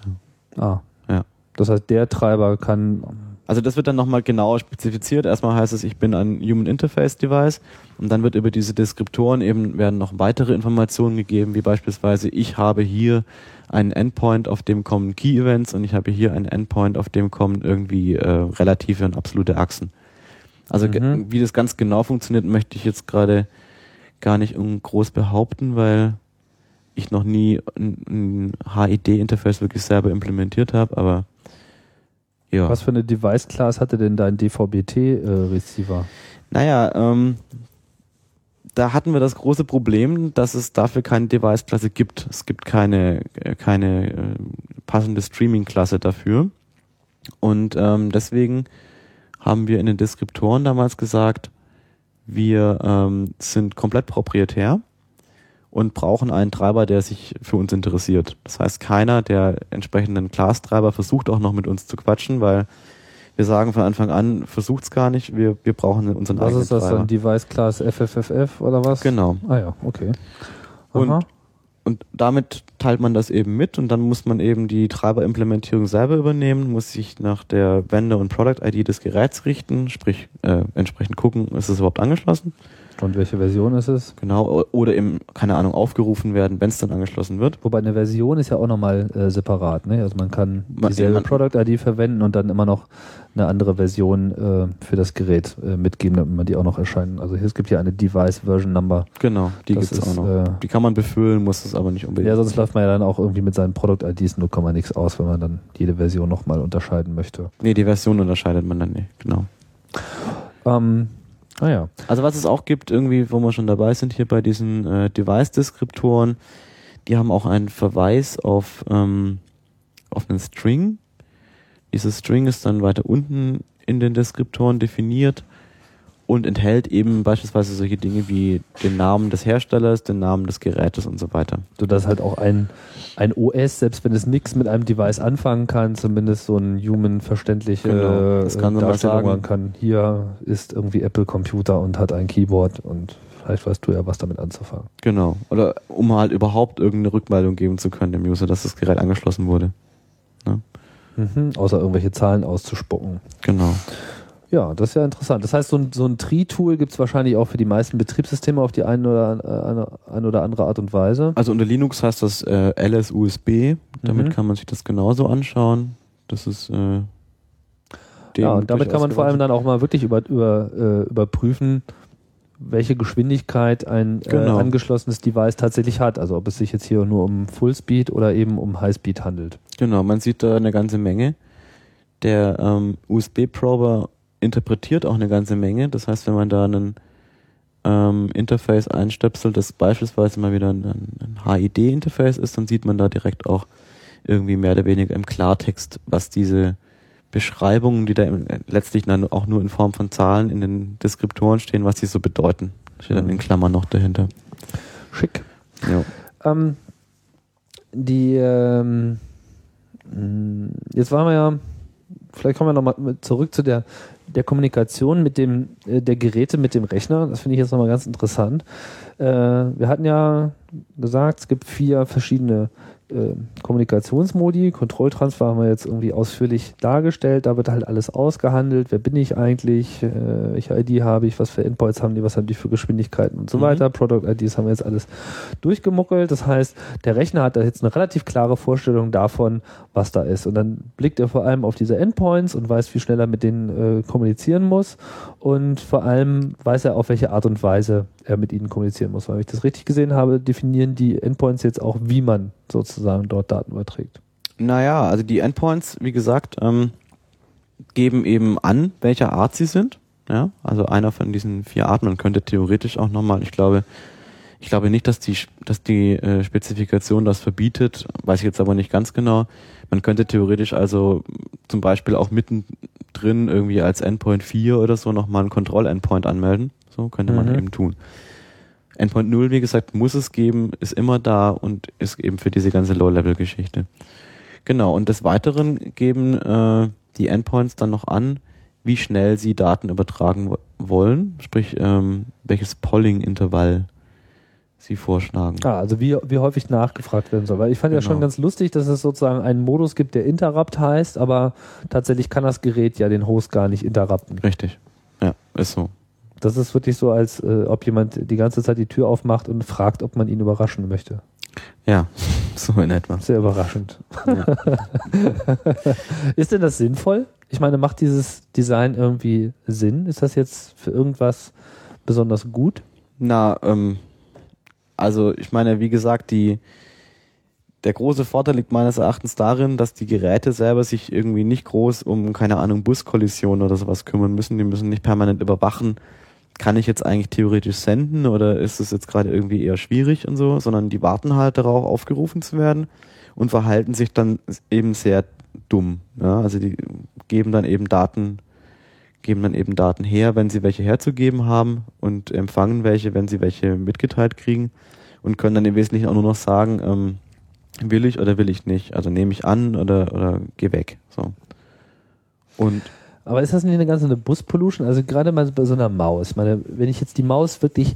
Ah. Ja. Das heißt, der Treiber kann. Also das wird dann nochmal genauer spezifiziert. Erstmal heißt es, ich bin ein Human Interface Device und dann wird über diese Deskriptoren eben werden noch weitere Informationen gegeben, wie beispielsweise ich habe hier einen Endpoint, auf dem kommen Key Events und ich habe hier einen Endpoint, auf dem kommen irgendwie äh, relative und absolute Achsen. Also Mhm. wie das ganz genau funktioniert, möchte ich jetzt gerade gar nicht groß behaupten, weil ich noch nie ein, ein HID-Interface wirklich selber implementiert habe, aber ja. Was für eine Device-Class hatte denn dein DVB-T-Receiver? Naja, ähm, da hatten wir das große Problem, dass es dafür keine Device-Klasse gibt. Es gibt keine, äh, keine äh, passende Streaming-Klasse dafür. Und ähm, deswegen haben wir in den Deskriptoren damals gesagt, wir ähm, sind komplett proprietär und brauchen einen Treiber, der sich für uns interessiert. Das heißt, keiner der entsprechenden Class-Treiber versucht auch noch mit uns zu quatschen, weil wir sagen von Anfang an, versucht's gar nicht, wir, wir brauchen unseren Was eigenen ist das Treiber. dann? Device-Class FFFF oder was? Genau. Ah ja, okay. Und-. Und damit teilt man das eben mit und dann muss man eben die Treiberimplementierung selber übernehmen, muss sich nach der Vendor- und Product-ID des Geräts richten, sprich äh, entsprechend gucken, ist es überhaupt angeschlossen? Und welche Version ist es? Genau, oder eben, keine Ahnung, aufgerufen werden, wenn es dann angeschlossen wird. Wobei eine Version ist ja auch nochmal äh, separat. Ne? Also man kann dieselbe man- Product-ID verwenden und dann immer noch eine andere Version äh, für das Gerät äh, mitgeben, damit man die auch noch erscheinen. Also es gibt hier eine Device-Version-Number. Genau, die gibt's ist, auch noch. äh, die kann man befüllen, muss es aber nicht unbedingt. Ja, sonst läuft man ja dann auch irgendwie mit seinen Product-IDs 0, nichts aus, wenn man dann jede Version nochmal unterscheiden möchte. nee, die Version unterscheidet man dann nicht, genau. Ähm, naja. Also was es auch gibt, irgendwie, wo wir schon dabei sind hier bei diesen äh, Device-Deskriptoren, die haben auch einen Verweis auf, ähm, auf einen String. Dieses String ist dann weiter unten in den Deskriptoren definiert und enthält eben beispielsweise solche Dinge wie den Namen des Herstellers, den Namen des Gerätes und so weiter. sodass halt auch ein, ein OS, selbst wenn es nichts mit einem Device anfangen kann, zumindest so ein human verständliche Genau, das kann äh, man mal Darstellung sagen. machen kann. Hier ist irgendwie Apple Computer und hat ein Keyboard und vielleicht weißt du ja, was damit anzufangen. Genau. Oder um halt überhaupt irgendeine Rückmeldung geben zu können dem User, dass das Gerät angeschlossen wurde. Mhm. Außer irgendwelche Zahlen auszuspucken. Genau. Ja, das ist ja interessant. Das heißt, so ein, so ein Tree-Tool gibt es wahrscheinlich auch für die meisten Betriebssysteme auf die eine oder, äh, eine, eine oder andere Art und Weise. Also unter Linux heißt das äh, LSUSB. Damit Mhm. kann man sich das genauso anschauen. Das ist äh, Ja, und damit kann man vor allem dann auch mal wirklich über, über, äh, überprüfen, welche Geschwindigkeit ein äh, Genau. angeschlossenes Device tatsächlich hat. Also ob es sich jetzt hier nur um Fullspeed oder eben um Highspeed handelt. Genau, man sieht da eine ganze Menge. Der ähm, USB-Prober interpretiert auch eine ganze Menge. Das heißt, wenn man da einen ähm, Interface einstöpselt, das beispielsweise mal wieder ein, ein HID-Interface ist, dann sieht man da direkt auch irgendwie mehr oder weniger im Klartext, was diese Beschreibungen, die da im, letztlich dann auch nur in Form von Zahlen in den Deskriptoren stehen, was die so bedeuten. Steht dann in Klammern noch dahinter. Schick. Ja. Ähm, die, ähm, mh, jetzt waren wir ja, vielleicht kommen wir nochmal zurück zu der, der Kommunikation mit dem, äh, der Geräte mit dem Rechner. Das finde ich jetzt nochmal ganz interessant. Äh, wir hatten ja gesagt, es gibt vier verschiedene äh, Kommunikationsmodi. Kontrolltransfer haben wir jetzt irgendwie ausführlich dargestellt. Da wird halt alles ausgehandelt. Wer bin ich eigentlich? Äh, welche ID habe ich? Was für Endpoints haben die? Was haben die für Geschwindigkeiten und so Mhm. weiter? Product IDs haben wir jetzt alles durchgemuckelt. Das heißt, der Rechner hat da jetzt eine relativ klare Vorstellung davon, was da ist. Und dann blickt er vor allem auf diese Endpoints und weiß, wie schnell er mit denen äh, kommunizieren muss. Und vor allem weiß er, auf welche Art und Weise er mit ihnen kommunizieren muss. Weil, wenn ich das richtig gesehen habe, definieren die Endpoints jetzt auch, wie man sozusagen dort Daten überträgt. Naja, also die Endpoints, wie gesagt, ähm, geben eben an, welcher Art sie sind. Ja, also einer von diesen vier Arten. Man könnte theoretisch auch nochmal, ich glaube, ich glaube nicht, dass die, dass die äh, Spezifikation das verbietet, weiß ich jetzt aber nicht ganz genau. Man könnte theoretisch also zum Beispiel auch mittendrin irgendwie als Endpoint 4 oder so nochmal einen Kontroll-Endpoint anmelden. So könnte man Mhm. eben tun. Endpoint 0, wie gesagt, muss es geben, ist immer da und ist eben für diese ganze Low-Level-Geschichte. Genau, und des Weiteren geben äh, die Endpoints dann noch an, wie schnell sie Daten übertragen wollen, sprich ähm, welches Polling-Intervall sie vorschlagen. Ah, also wie, wie häufig nachgefragt werden soll. Weil ich fand genau. ja schon genau. ganz lustig, dass es sozusagen einen Modus gibt, der Interrupt heißt, aber tatsächlich kann das Gerät ja den Host gar nicht interrupten. Richtig. Ja, ist so. Das ist wirklich so, als äh, ob jemand die ganze Zeit die Tür aufmacht und fragt, ob man ihn überraschen möchte. Ja, so in etwa. Sehr überraschend. Ja. ist denn das sinnvoll? Ich meine, macht dieses Design irgendwie Sinn? Ist das jetzt für irgendwas besonders gut? Na, ähm, also ich meine, wie gesagt, die, der große Vorteil liegt meines Erachtens darin, dass die Geräte selber sich irgendwie nicht groß um, keine Ahnung, Buskollisionen oder sowas kümmern müssen. Die müssen nicht permanent überwachen, kann ich jetzt eigentlich theoretisch senden oder ist es jetzt gerade irgendwie eher schwierig und so, sondern die warten halt darauf, aufgerufen zu werden und verhalten sich dann eben sehr dumm. Ja? Also die geben dann eben Daten, geben dann eben Daten her, wenn sie welche herzugeben haben und empfangen welche, wenn sie welche mitgeteilt kriegen und können dann im Wesentlichen auch nur noch sagen, ähm, will ich oder will ich nicht. Also nehme ich an oder, oder geh weg. So. Und aber ist das nicht eine ganze eine Bus-Pollution? Also gerade mal bei so einer Maus. Ich meine, wenn ich jetzt die Maus wirklich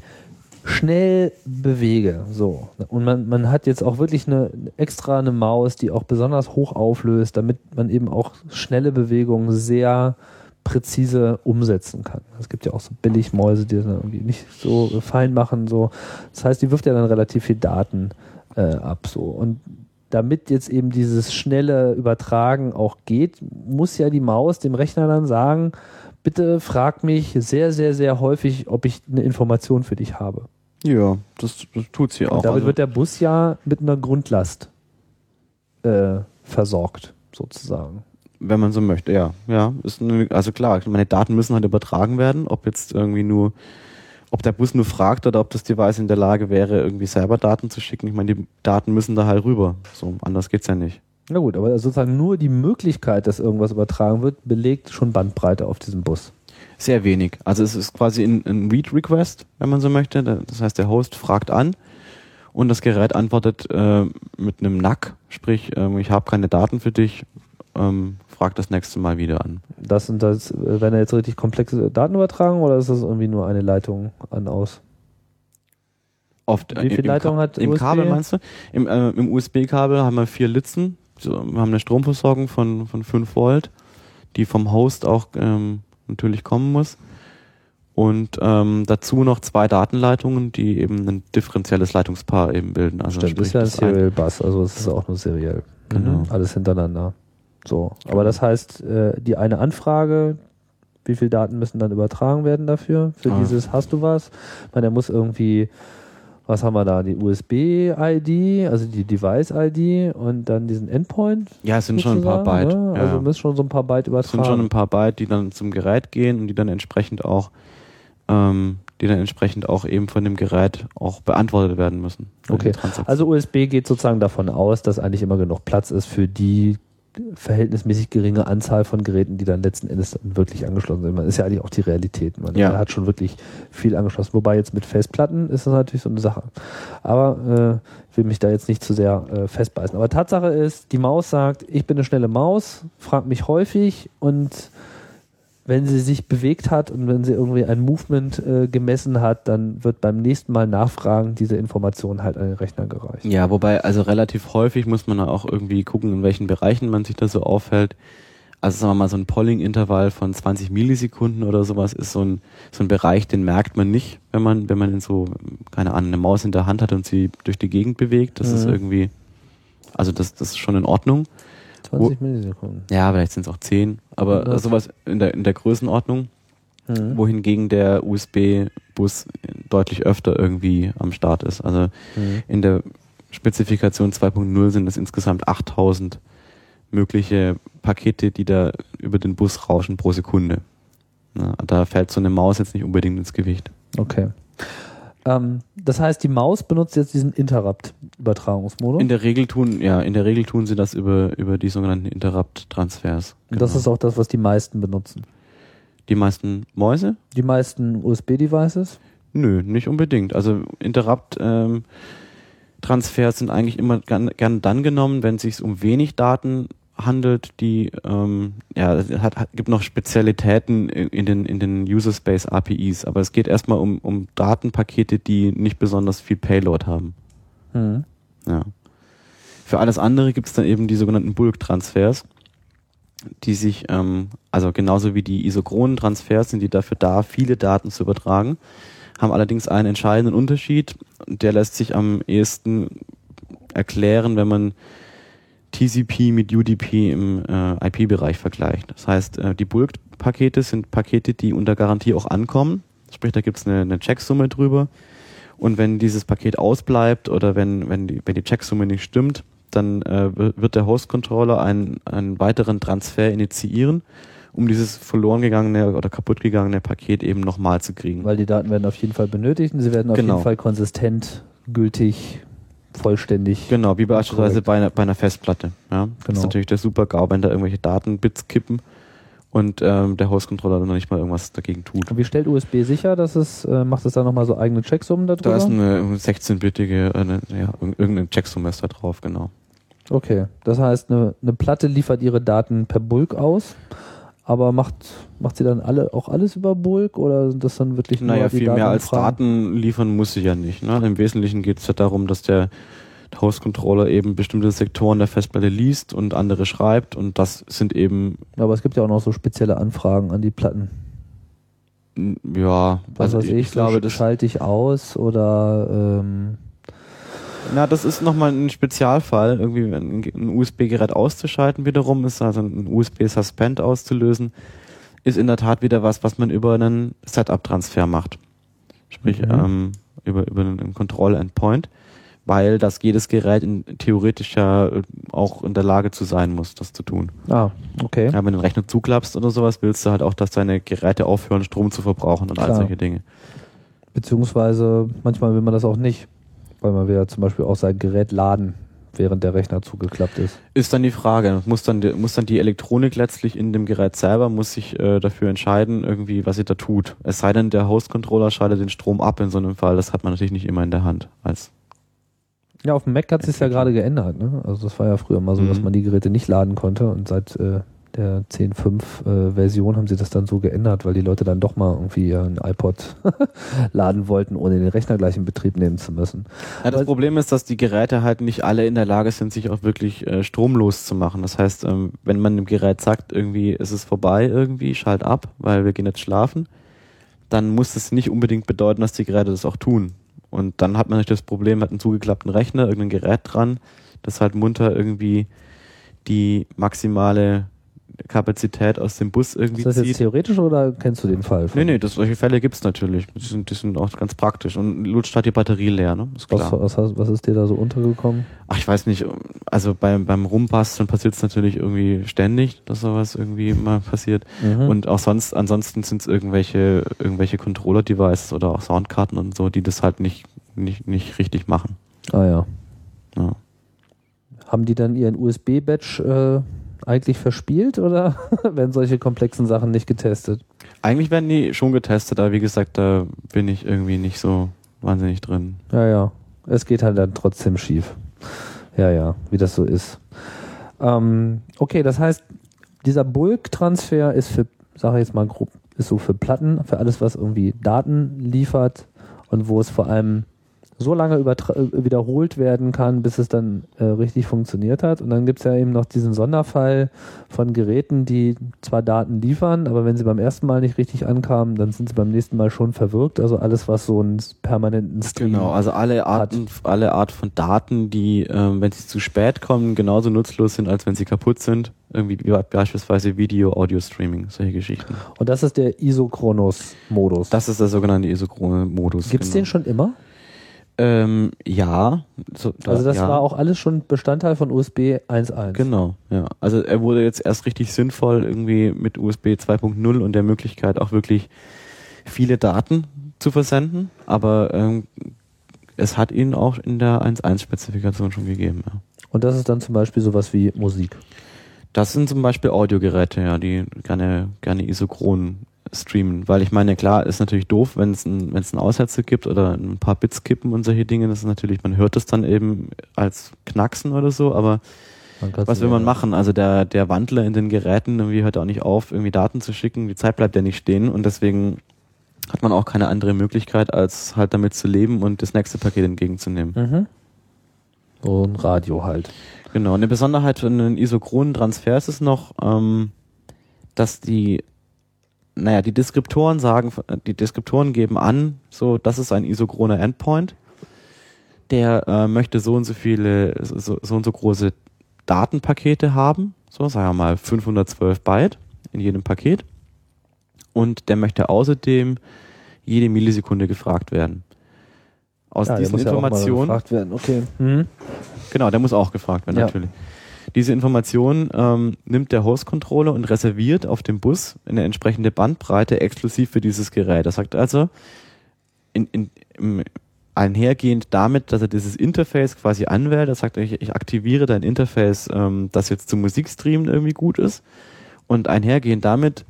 schnell bewege, so, und man, man hat jetzt auch wirklich eine extra eine Maus, die auch besonders hoch auflöst, damit man eben auch schnelle Bewegungen sehr präzise umsetzen kann. Es gibt ja auch so Billigmäuse, die das dann irgendwie nicht so fein machen. So. Das heißt, die wirft ja dann relativ viel Daten äh, ab. So. Und damit jetzt eben dieses schnelle Übertragen auch geht, muss ja die Maus dem Rechner dann sagen, bitte frag mich sehr, sehr, sehr häufig, ob ich eine Information für dich habe. Ja, das, das tut sie auch. Und damit also. wird der Bus ja mit einer Grundlast äh, versorgt, sozusagen wenn man so möchte, ja. Ja, ist eine, also klar, meine Daten müssen halt übertragen werden, ob jetzt irgendwie nur, ob der Bus nur fragt oder ob das Device in der Lage wäre, irgendwie selber Daten zu schicken. Ich meine, die Daten müssen da halt rüber. So, anders geht's ja nicht. Na gut, aber sozusagen nur die Möglichkeit, dass irgendwas übertragen wird, belegt schon Bandbreite auf diesem Bus. Sehr wenig. Also es ist quasi ein, ein Read-Request, wenn man so möchte. Das heißt, der Host fragt an und das Gerät antwortet äh, mit einem NAC, sprich, äh, ich habe keine Daten für dich, ähm, frag das nächste Mal wieder an. Das und das, äh, werden da jetzt richtig komplexe Daten übertragen oder ist das irgendwie nur eine Leitung an aus? Oft, Wie viele Leitungen hat Im USB? Kabel meinst du? Im, äh, im USB-Kabel haben wir vier Litzen. wir haben eine Stromversorgung von, von 5 Volt, die vom Host auch ähm, natürlich kommen muss. Und ähm, dazu noch zwei Datenleitungen, die eben ein differenzielles Leitungspaar eben bilden. Also Stimmt, ist ja ein Serial Bus, also es ist auch nur seriell. Genau. Mhm. Alles hintereinander. So, aber das heißt, äh, die eine Anfrage, wie viele Daten müssen dann übertragen werden dafür? Für ah. dieses hast du was? Ich meine, der muss irgendwie, was haben wir da? Die USB-ID, also die Device-ID und dann diesen Endpoint? Ja, es sind schon ein paar Byte. Ne? Ja. Also müssen schon so ein paar Byte übertragen. Es sind schon ein paar Byte, die dann zum Gerät gehen und die dann entsprechend auch ähm, die dann entsprechend auch eben von dem Gerät auch beantwortet werden müssen. Okay. Also USB geht sozusagen davon aus, dass eigentlich immer genug Platz ist für die verhältnismäßig geringe Anzahl von Geräten, die dann letzten Endes dann wirklich angeschlossen sind. Man ist ja eigentlich auch die Realität. Man ja. hat schon wirklich viel angeschlossen. Wobei jetzt mit Festplatten ist das natürlich so eine Sache. Aber äh, ich will mich da jetzt nicht zu sehr äh, festbeißen. Aber Tatsache ist, die Maus sagt, ich bin eine schnelle Maus, fragt mich häufig und wenn sie sich bewegt hat und wenn sie irgendwie ein Movement äh, gemessen hat, dann wird beim nächsten Mal nachfragen diese Information halt an den Rechner gereicht. Ja, wobei also relativ häufig muss man auch irgendwie gucken, in welchen Bereichen man sich da so aufhält. Also sagen wir mal, so ein Polling-Intervall von 20 Millisekunden oder sowas ist so ein, so ein Bereich, den merkt man nicht, wenn man, wenn man in so, keine Ahnung, eine Maus in der Hand hat und sie durch die Gegend bewegt. Das mhm. ist irgendwie, also das, das ist schon in Ordnung. 20 Wo, Millisekunden. Ja, vielleicht sind es auch 10, aber ja. sowas in der, in der Größenordnung. Mhm. Wohingegen der USB-Bus deutlich öfter irgendwie am Start ist. Also mhm. in der Spezifikation 2.0 sind es insgesamt 8000 mögliche Pakete, die da über den Bus rauschen pro Sekunde. Na, da fällt so eine Maus jetzt nicht unbedingt ins Gewicht. Okay. Ähm, das heißt, die Maus benutzt jetzt diesen Interrupt-Übertragungsmodus? In der Regel tun, ja, in der Regel tun sie das über, über die sogenannten Interrupt-Transfers. Genau. Das ist auch das, was die meisten benutzen. Die meisten Mäuse? Die meisten USB-Devices? Nö, nicht unbedingt. Also Interrupt ähm, Transfers sind eigentlich immer gern, gern dann genommen, wenn es sich um wenig Daten handelt, die ähm, ja es hat, hat, gibt noch Spezialitäten in den in den User Space APIs, aber es geht erstmal um um Datenpakete, die nicht besonders viel Payload haben. Mhm. Ja. Für alles andere gibt es dann eben die sogenannten Bulk-Transfers, die sich, ähm, also genauso wie die isochronen Transfers sind die dafür da, viele Daten zu übertragen, haben allerdings einen entscheidenden Unterschied. Der lässt sich am ehesten erklären, wenn man TCP mit UDP im äh, IP-Bereich vergleicht. Das heißt, äh, die Bulk-Pakete sind Pakete, die unter Garantie auch ankommen. Sprich, da gibt es eine, eine Checksumme drüber. Und wenn dieses Paket ausbleibt oder wenn, wenn, die, wenn die Checksumme nicht stimmt, dann äh, wird der Host-Controller einen, einen weiteren Transfer initiieren, um dieses verloren gegangene oder kaputt gegangene Paket eben nochmal zu kriegen. Weil die Daten werden auf jeden Fall benötigt und sie werden auf Genau. jeden Fall konsistent, gültig, vollständig. Genau, wie beispielsweise bei einer, bei einer Festplatte. Ja? Das Genau. ist natürlich der super GAU, wenn da irgendwelche Datenbits kippen und ähm, der Host-Controller dann noch nicht mal irgendwas dagegen tut. Und wie stellt USB sicher, dass es, äh, macht es da nochmal so eigene Checksummen darüber? Da ist eine 16-bittige, äh, ja, irg- irgendeine Checksumme ist da drauf, genau. Okay, das heißt, eine, eine Platte liefert ihre Daten per Bulk aus, aber macht, macht sie dann alle auch alles über Bulk oder sind das dann wirklich nur Naja, viel mehr als Datenanfragen? Daten liefern muss sie ja nicht. Ne? Im Wesentlichen geht es ja darum, dass der Host-Controller eben bestimmte Sektoren der Festplatte liest und andere schreibt und das sind eben, Aber es gibt ja auch noch so spezielle Anfragen an die Platten. ja, Was also weiß ich, ich, glaube, das, schalte ich aus oder ähm, na, das ist nochmal ein Spezialfall, irgendwie ein, ein USB-Gerät auszuschalten wiederum, ist also ein USB-Suspend auszulösen, ist in der Tat wieder was, was man über einen Setup-Transfer macht. Sprich, Mhm. ähm, über, über einen Kontroll-Endpoint, weil das jedes Gerät in, theoretisch ja äh, auch in der Lage zu sein muss, das zu tun. ah, okay. Ja, wenn du den Rechner zuklappst oder sowas, willst du halt auch, dass deine Geräte aufhören, Strom zu verbrauchen und all Klar. solche Dinge. Beziehungsweise manchmal will man das auch nicht, weil man will ja zum Beispiel auch sein Gerät laden, während der Rechner zugeklappt ist. Ist dann die Frage, muss dann, die- muss dann die Elektronik letztlich in dem Gerät selber, muss sich äh, dafür entscheiden, irgendwie, was sie da tut. Es sei denn, der Host-Controller schaltet den Strom ab in so einem Fall, das hat man natürlich nicht immer in der Hand. Als Ja, auf dem Mac hat sich ja gerade geändert. Ne? Also das war ja früher mal so, Mhm. dass man die Geräte nicht laden konnte und seit äh, der 10.5 äh, Version haben sie das dann so geändert, weil die Leute dann doch mal irgendwie ihren iPod laden wollten, ohne den Rechner gleich in Betrieb nehmen zu müssen. Ja, das Weil- Problem ist, dass die Geräte halt nicht alle in der Lage sind, sich auch wirklich äh, stromlos zu machen. Das heißt, ähm, wenn man dem Gerät sagt, irgendwie ist es vorbei, irgendwie, schalt ab, weil wir gehen jetzt schlafen, dann muss das nicht unbedingt bedeuten, dass die Geräte das auch tun. Und dann hat man natürlich das Problem, hat einen zugeklappten Rechner, irgendein Gerät dran, das halt munter irgendwie die maximale Kapazität aus dem Bus irgendwie Ist das jetzt zieht. theoretisch oder kennst du den Fall? Nee, nee, das, solche Fälle gibt's natürlich. Die sind, die sind auch ganz praktisch. Und lutscht halt die Batterie leer, ne? Ist klar. Was, was, was ist dir da so untergekommen? Ach, ich weiß nicht, also beim, beim Rumbasteln passiert es natürlich irgendwie ständig, dass sowas irgendwie mal passiert. Mhm. Und auch sonst, ansonsten sind es irgendwelche, irgendwelche Controller-Devices oder auch Soundkarten und so, die das halt nicht, nicht, nicht richtig machen. ah ja. Ja. Haben die dann ihren USB-Badge äh, eigentlich verspielt oder werden solche komplexen Sachen nicht getestet? Eigentlich werden die schon getestet, aber wie gesagt, da bin ich irgendwie nicht so wahnsinnig drin. Ja, ja. Es geht halt dann trotzdem schief. Ja, ja, wie das so ist. Ähm, okay, das heißt, dieser Bulk-Transfer ist für, sage ich jetzt mal grob, ist so für Platten, für alles, was irgendwie Daten liefert und wo es vor allem so lange äh, wiederholt werden kann, bis es dann äh, richtig funktioniert hat. Und dann gibt es ja eben noch diesen Sonderfall von Geräten, die zwar Daten liefern, aber wenn sie beim ersten Mal nicht richtig ankamen, dann sind sie beim nächsten Mal schon verwirkt. Also alles, was so einen permanenten Stream Genau, also alle Arten, alle Art von Daten, die, ähm, wenn sie zu spät kommen, genauso nutzlos sind, als wenn sie kaputt sind. Irgendwie wie beispielsweise Video, Audio Streaming, solche Geschichten. Und das ist der Isochronos-Modus. Das ist der sogenannte isochrone Modus. Gibt's den schon immer? Ähm, ja. So, da- Also das ja. war auch alles schon Bestandteil von USB 1.1. Genau, ja. Also er wurde jetzt erst richtig sinnvoll irgendwie mit USB 2.0 und der Möglichkeit auch wirklich viele Daten zu versenden, aber ähm, es hat ihn auch in der 1.1-Spezifikation schon gegeben. Ja. Und das ist dann zum Beispiel sowas wie Musik. Das sind zum Beispiel Audiogeräte, ja, die gerne, gerne isochron streamen. Weil ich meine, klar, ist natürlich doof, wenn es ein, wenn es einen Aussetzer gibt oder ein paar Bits kippen und solche Dinge. Das ist natürlich, man hört es dann eben als Knacksen oder so, aber was will man machen? Also der, der Wandler in den Geräten irgendwie hört auch nicht auf, irgendwie Daten zu schicken. Die Zeit bleibt ja nicht stehen und deswegen hat man auch keine andere Möglichkeit, als halt damit zu leben und das nächste Paket entgegenzunehmen. Mhm. Ein Radio halt. Genau. Eine Besonderheit von den isochronen Transfers ist noch, ähm, dass die, naja, die Deskriptoren sagen, die Deskriptoren geben an, so, das ist ein isochroner Endpoint. Der äh, möchte so und so viele, so, so und so große Datenpakete haben, so sagen wir mal 512 Byte in jedem Paket. Und der möchte außerdem jede Millisekunde gefragt werden. Aus Ja, der diesen muss ja auch mal Informationen. gefragt werden. Okay. Mhm. Genau, der muss auch gefragt werden, Ja. natürlich. Diese Information ähm, nimmt der Host-Controller und reserviert auf dem Bus eine entsprechende Bandbreite exklusiv für dieses Gerät. Das sagt also, in, in, im, einhergehend damit, dass er dieses Interface quasi anwählt, das sagt, ich, ich aktiviere dein Interface, ähm, das jetzt zum Musikstreamen irgendwie gut ist. Und einhergehend damit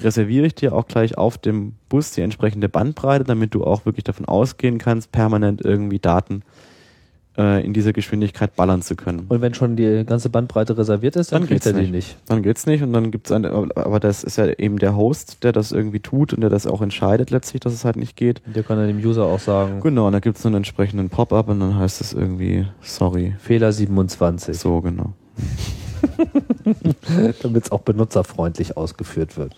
reserviere ich dir auch gleich auf dem Bus die entsprechende Bandbreite, damit du auch wirklich davon ausgehen kannst, permanent irgendwie Daten äh, in dieser Geschwindigkeit ballern zu können. Und wenn schon die ganze Bandbreite reserviert ist, dann, Dann kriegt geht's er die nicht. nicht. Dann geht's nicht und dann gibt's eine, aber das ist ja eben der Host, der das irgendwie tut und der das auch entscheidet letztlich, dass es halt nicht geht. Der kann dann dem User auch sagen, Genau, und da gibt's einen entsprechenden Pop-up und dann heißt es irgendwie, sorry. Fehler 27, So, genau. damit es auch benutzerfreundlich ausgeführt wird.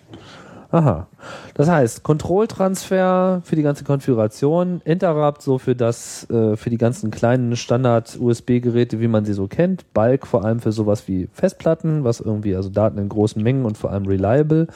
Aha. Das heißt, Kontrolltransfer für die ganze Konfiguration, Interrupt so für das, äh, für die ganzen kleinen Standard-USB-Geräte, wie man sie so kennt, Bulk vor allem für sowas wie Festplatten, was irgendwie also Daten in großen Mengen und vor allem reliable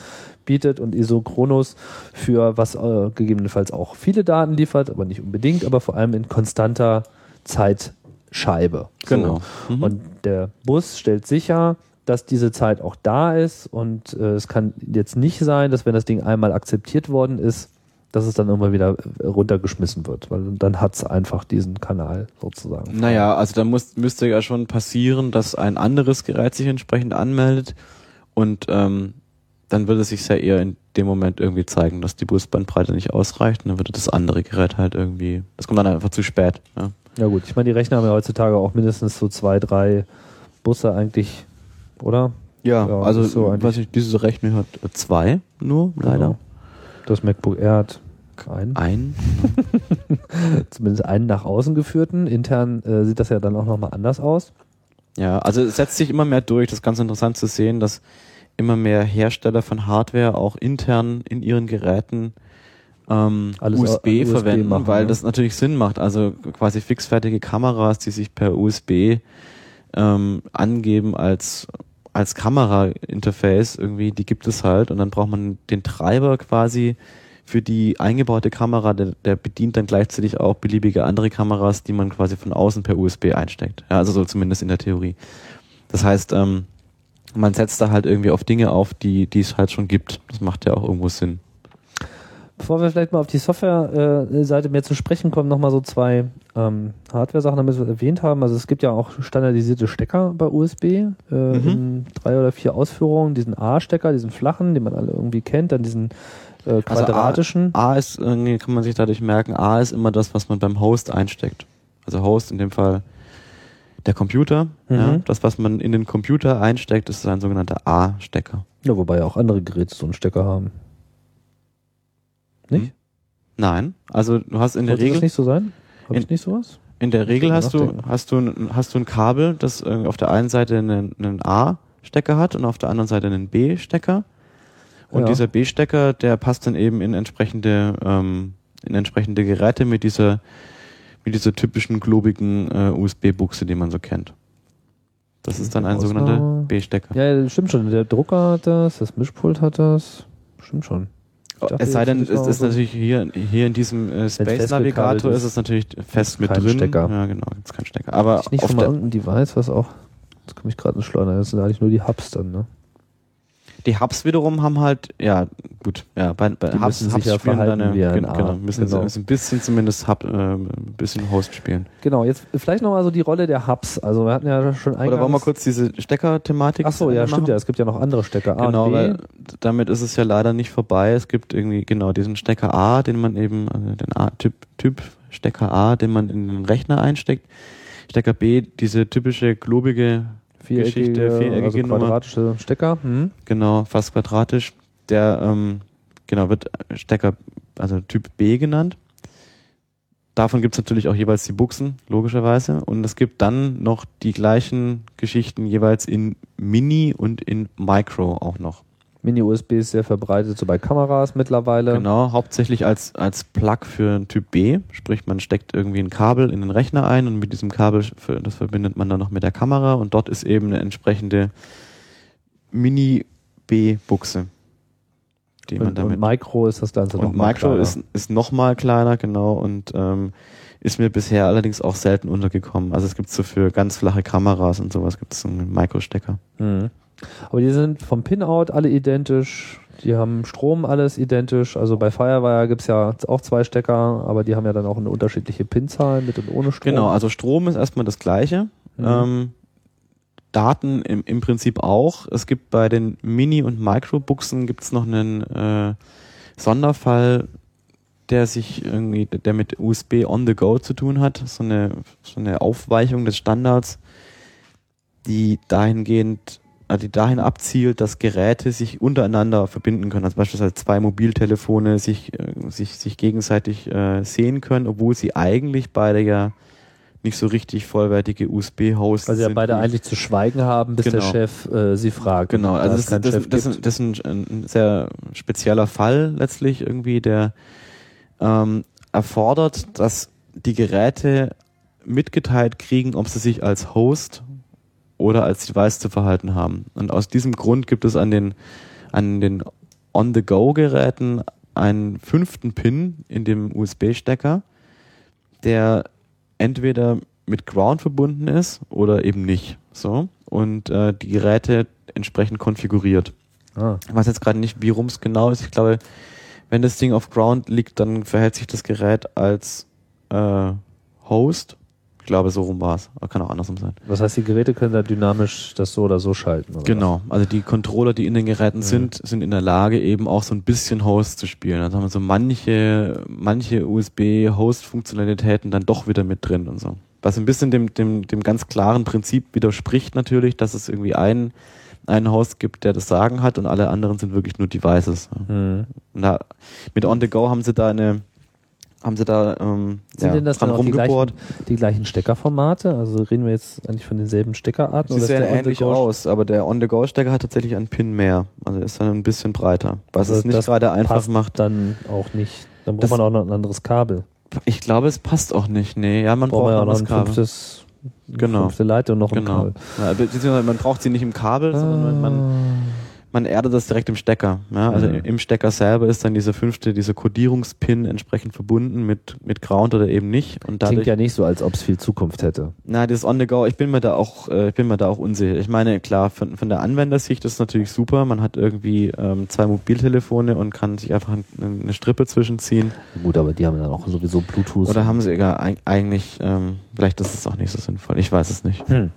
bietet und Isochronos für was äh, gegebenenfalls auch viele Daten liefert, aber nicht unbedingt, aber vor allem in konstanter Zeitscheibe. Genau. So. Mhm. Und der Bus stellt sicher, dass diese Zeit auch da ist und äh, es kann jetzt nicht sein, dass wenn das Ding einmal akzeptiert worden ist, dass es dann irgendwann wieder äh, runtergeschmissen wird, weil dann hat es einfach diesen Kanal sozusagen. Naja, also da muss, müsste ja schon passieren, dass ein anderes Gerät sich entsprechend anmeldet und ähm, dann würde es sich ja eher in dem Moment irgendwie zeigen, dass die Busbandbreite nicht ausreicht und dann würde das andere Gerät halt irgendwie, das kommt dann einfach zu spät. Ja. Ja gut, ich meine, die Rechner haben ja heutzutage auch mindestens so zwei, drei Busse eigentlich, oder? Ja, Ja, also so was ich, diese Rechner hat äh, zwei nur, leider. Genau. Das MacBook Air hat einen, Ein. zumindest einen nach außen geführten. Intern äh, sieht das ja dann auch nochmal anders aus. Ja, also es setzt sich immer mehr durch. Das ist ganz interessant zu sehen, dass immer mehr Hersteller von Hardware auch intern in ihren Geräten ähm, USB, USB verwenden, machen, weil ne? das natürlich Sinn macht. Also quasi fixfertige Kameras, die sich per USB ähm, angeben als als Kamera-Interface irgendwie, die gibt es halt und dann braucht man den Treiber quasi für die eingebaute Kamera, der, der bedient dann gleichzeitig auch beliebige andere Kameras, die man quasi von außen per USB einsteckt. Ja, also so zumindest in der Theorie. Das heißt, ähm, man setzt da halt irgendwie auf Dinge auf, die die es halt schon gibt. Das macht ja auch irgendwo Sinn. Bevor wir vielleicht mal auf die Software-Seite mehr zu sprechen kommen, nochmal so zwei ähm, Hardware-Sachen, damit wir erwähnt haben. Also es gibt ja auch standardisierte Stecker bei USB äh, Mhm. in drei oder vier Ausführungen. Diesen A-Stecker, diesen flachen, den man alle irgendwie kennt, dann diesen äh, quadratischen. A ist, irgendwie kann man sich dadurch merken, A ist immer das, was man beim Host einsteckt. Also Host in dem Fall der Computer. Mhm. Ja, das, was man in den Computer einsteckt, ist ein sogenannter A-Stecker. ja, wobei auch andere Geräte so einen Stecker haben. Nicht? Nein, also du hast in der Sollte das Regel nicht so sein? Habe In- ich nicht sowas? In der Regel hast du, hast du, ein- hast du ein Kabel, das äh, auf der einen Seite einen, einen A-Stecker hat und auf der anderen Seite einen B-Stecker. Und Ja. dieser B-Stecker, der passt dann eben in entsprechende, ähm, in entsprechende Geräte mit dieser, mit dieser typischen globigen äh, USB-Buchse, die man so kennt. Das ist dann ein sogenannter B-Stecker. Ja, ja, stimmt schon. Der Drucker hat das, das Mischpult hat das. Stimmt schon. Dachte, es sei jetzt denn, ist es ist so- natürlich hier, hier in diesem äh, festgekabelt Space-Navigator ist, ist es natürlich fest mit kein drin. Stecker. Ja, genau, gibt's keinen Stecker. Aber ich nicht auf mal irgendein Device, was auch. Jetzt komme ich gerade ins Schleudern. Das sind eigentlich nur die Hubs dann, ne? Die Hubs wiederum haben halt, ja, gut, ja, bei, bei Die Hubs, müssen Hubs sich ja spielen dann, wie ein gen- A. genau, müssen Genau. ein bisschen zumindest Hub, äh, ein bisschen Host spielen. Genau, jetzt vielleicht nochmal so die Rolle der Hubs. Also wir hatten ja schon eingangs... Oder wollen wir kurz diese Stecker-Thematik Ach so, ja, machen? stimmt ja. Es gibt ja noch andere Stecker. A Genau, weil damit ist es ja leider nicht vorbei. Es gibt irgendwie genau diesen Stecker A, den man eben, also den A-Typ, Typ Stecker A, den man in den Rechner einsteckt. Stecker B, diese typische globige viereckige, Geschichte, viereckige also Nummer. quadratische Stecker. Hm? Genau, fast quadratisch. Der ähm, genau wird Stecker, also Typ B genannt. Davon gibt es natürlich auch jeweils die Buchsen, logischerweise. Und es gibt dann noch die gleichen Geschichten jeweils in Mini und in Micro auch noch. Mini-USB ist sehr verbreitet, so bei Kameras mittlerweile. Genau, hauptsächlich als, als Plug für einen Typ B. Sprich, man steckt irgendwie ein Kabel in den Rechner ein und mit diesem Kabel, für- das verbindet man dann noch mit der Kamera und dort ist eben eine entsprechende Mini-B-Buchse. Die man Und, damit und Micro ist das Ganze noch Und mal Micro kleiner. ist, ist noch mal kleiner, genau, und ähm, ist mir bisher allerdings auch selten untergekommen. Also es gibt so für ganz flache Kameras und sowas gibt es so einen Micro-Stecker. Mhm. Aber die sind vom Pinout alle identisch. Die haben Strom alles identisch. Also bei Firewire gibt es ja auch zwei Stecker, aber die haben ja dann auch eine unterschiedliche Pinzahl mit und ohne Strom. Genau, also Strom ist erstmal das gleiche. Mhm. Ähm, Daten im, im Prinzip auch. Es gibt bei den Mini- und Micro-Buchsen gibt es noch einen äh, Sonderfall, der sich irgendwie, der mit USB on the go zu tun hat. So eine, so eine Aufweichung des Standards, die dahingehend, die dahin abzielt, dass Geräte sich untereinander verbinden können. Also beispielsweise zwei Mobiltelefone sich, äh, sich, sich gegenseitig äh, sehen können, obwohl sie eigentlich beide ja nicht so richtig vollwertige USB-Hosts Weil sie ja sind, beide eigentlich zu schweigen haben, bis der Genau. Chef äh, sie fragt. Genau, also das, das, das, das ist ein, ein sehr spezieller Fall letztlich irgendwie, der ähm, erfordert, dass die Geräte mitgeteilt kriegen, ob sie sich als Host oder als Device zu verhalten haben. Und aus diesem Grund gibt es an den, an den On-the-Go-Geräten einen fünften Pin in dem USB-Stecker, der entweder mit Ground verbunden ist oder eben nicht. So. Und äh, die Geräte entsprechend konfiguriert. ah. Ich weiß jetzt gerade nicht, wie rum es genau ist. Ich glaube, wenn das Ding auf Ground liegt, dann verhält sich das Gerät als äh, Host. Ich glaube, so rum war es. Kann auch andersrum sein. Das heißt, die Geräte können da dynamisch das so oder so schalten. Oder Genau. Also die Controller, die in den Geräten Mhm. sind, sind in der Lage, eben auch so ein bisschen Host zu spielen. Also haben wir so manche, manche USB-Host-Funktionalitäten dann doch wieder mit drin und so. Was ein bisschen dem, dem, dem ganz klaren Prinzip widerspricht natürlich, dass es irgendwie einen, einen Host gibt, der das Sagen hat und alle anderen sind wirklich nur Devices. was? Mhm. Da, mit On The Go haben sie da eine, haben sie da ähm, Sind ja, denn das dran dann auch die gleichen, die gleichen Steckerformate? Also reden wir jetzt eigentlich von denselben Steckerarten? Sie ist sehen der ähnlich aus, aber der On-the-Go-Stecker hat tatsächlich einen Pin mehr. Also ist dann ein bisschen breiter. Was Also es nicht gerade einfach passt macht. dann auch nicht. Dann braucht man auch noch ein anderes Kabel. Ich glaube, es passt auch nicht. Nee, ja, man Braucht braucht ja auch noch ein Kabel. fünftes, Genau. fünfte Leitung und noch ein Genau. Kabel. Ja, beziehungsweise man braucht sie nicht im Kabel, sondern man, man erdet das direkt im Stecker. Ja, also Mhm. im Stecker selber ist dann dieser fünfte, dieser Kodierungspin entsprechend verbunden mit, mit Ground oder eben nicht. Und Klingt dadurch, ja nicht so, als ob es viel Zukunft hätte. na, das On the Go, ich bin mir da auch, äh, ich bin mir da auch unsicher. Ich meine, klar, von, von der Anwendersicht ist es natürlich super. Man hat irgendwie ähm, zwei Mobiltelefone und kann sich einfach eine, Strippe zwischenziehen. Gut, aber die haben dann auch sowieso Bluetooth. Oder haben sie egal, eig- eigentlich, ähm, vielleicht ist es auch nicht so sinnvoll. Ich weiß es nicht. Hm.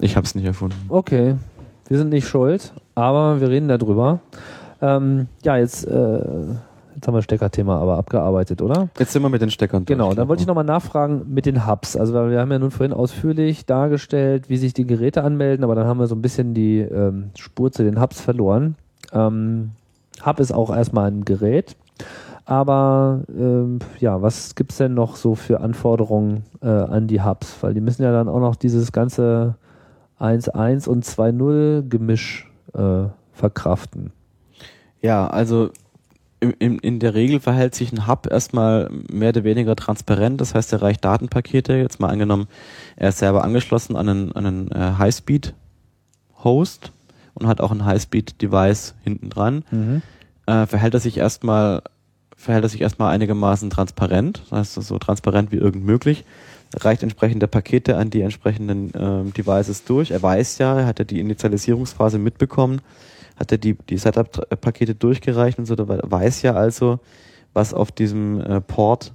Ich habe es nicht erfunden. Okay, wir sind nicht schuld, aber wir reden darüber. Ähm, ja, jetzt, äh, jetzt haben wir Steckerthema aber abgearbeitet, oder? Jetzt sind wir mit den Steckern durch. Genau, dann wollte ich nochmal nachfragen mit den Hubs. Also wir haben ja nun vorhin ausführlich dargestellt, wie sich die Geräte anmelden, aber dann haben wir so ein bisschen die ähm, Spur zu den Hubs verloren. Ähm, Hub ist auch erstmal ein Gerät. Aber ähm, ja, was gibt's denn noch so für Anforderungen äh, an die Hubs? Weil die müssen ja dann auch noch dieses ganze 1.1 und 2.0 Gemisch äh, verkraften. Ja, also im, im, in der Regel verhält sich ein Hub erstmal mehr oder weniger transparent. Das heißt, er reicht Datenpakete. Jetzt mal angenommen, er ist selber angeschlossen an einen, an einen äh, Highspeed-Host und hat auch ein Highspeed-Device hinten dran. Äh, verhält er sich erstmal verhält er sich erstmal einigermaßen transparent, das heißt so transparent wie irgend möglich, reicht entsprechende Pakete an die entsprechenden ähm, Devices durch. Er weiß ja, er hat ja die Initialisierungsphase mitbekommen, hat er die, die Setup-Pakete durchgereicht und so, weiß ja also, was auf diesem äh, Port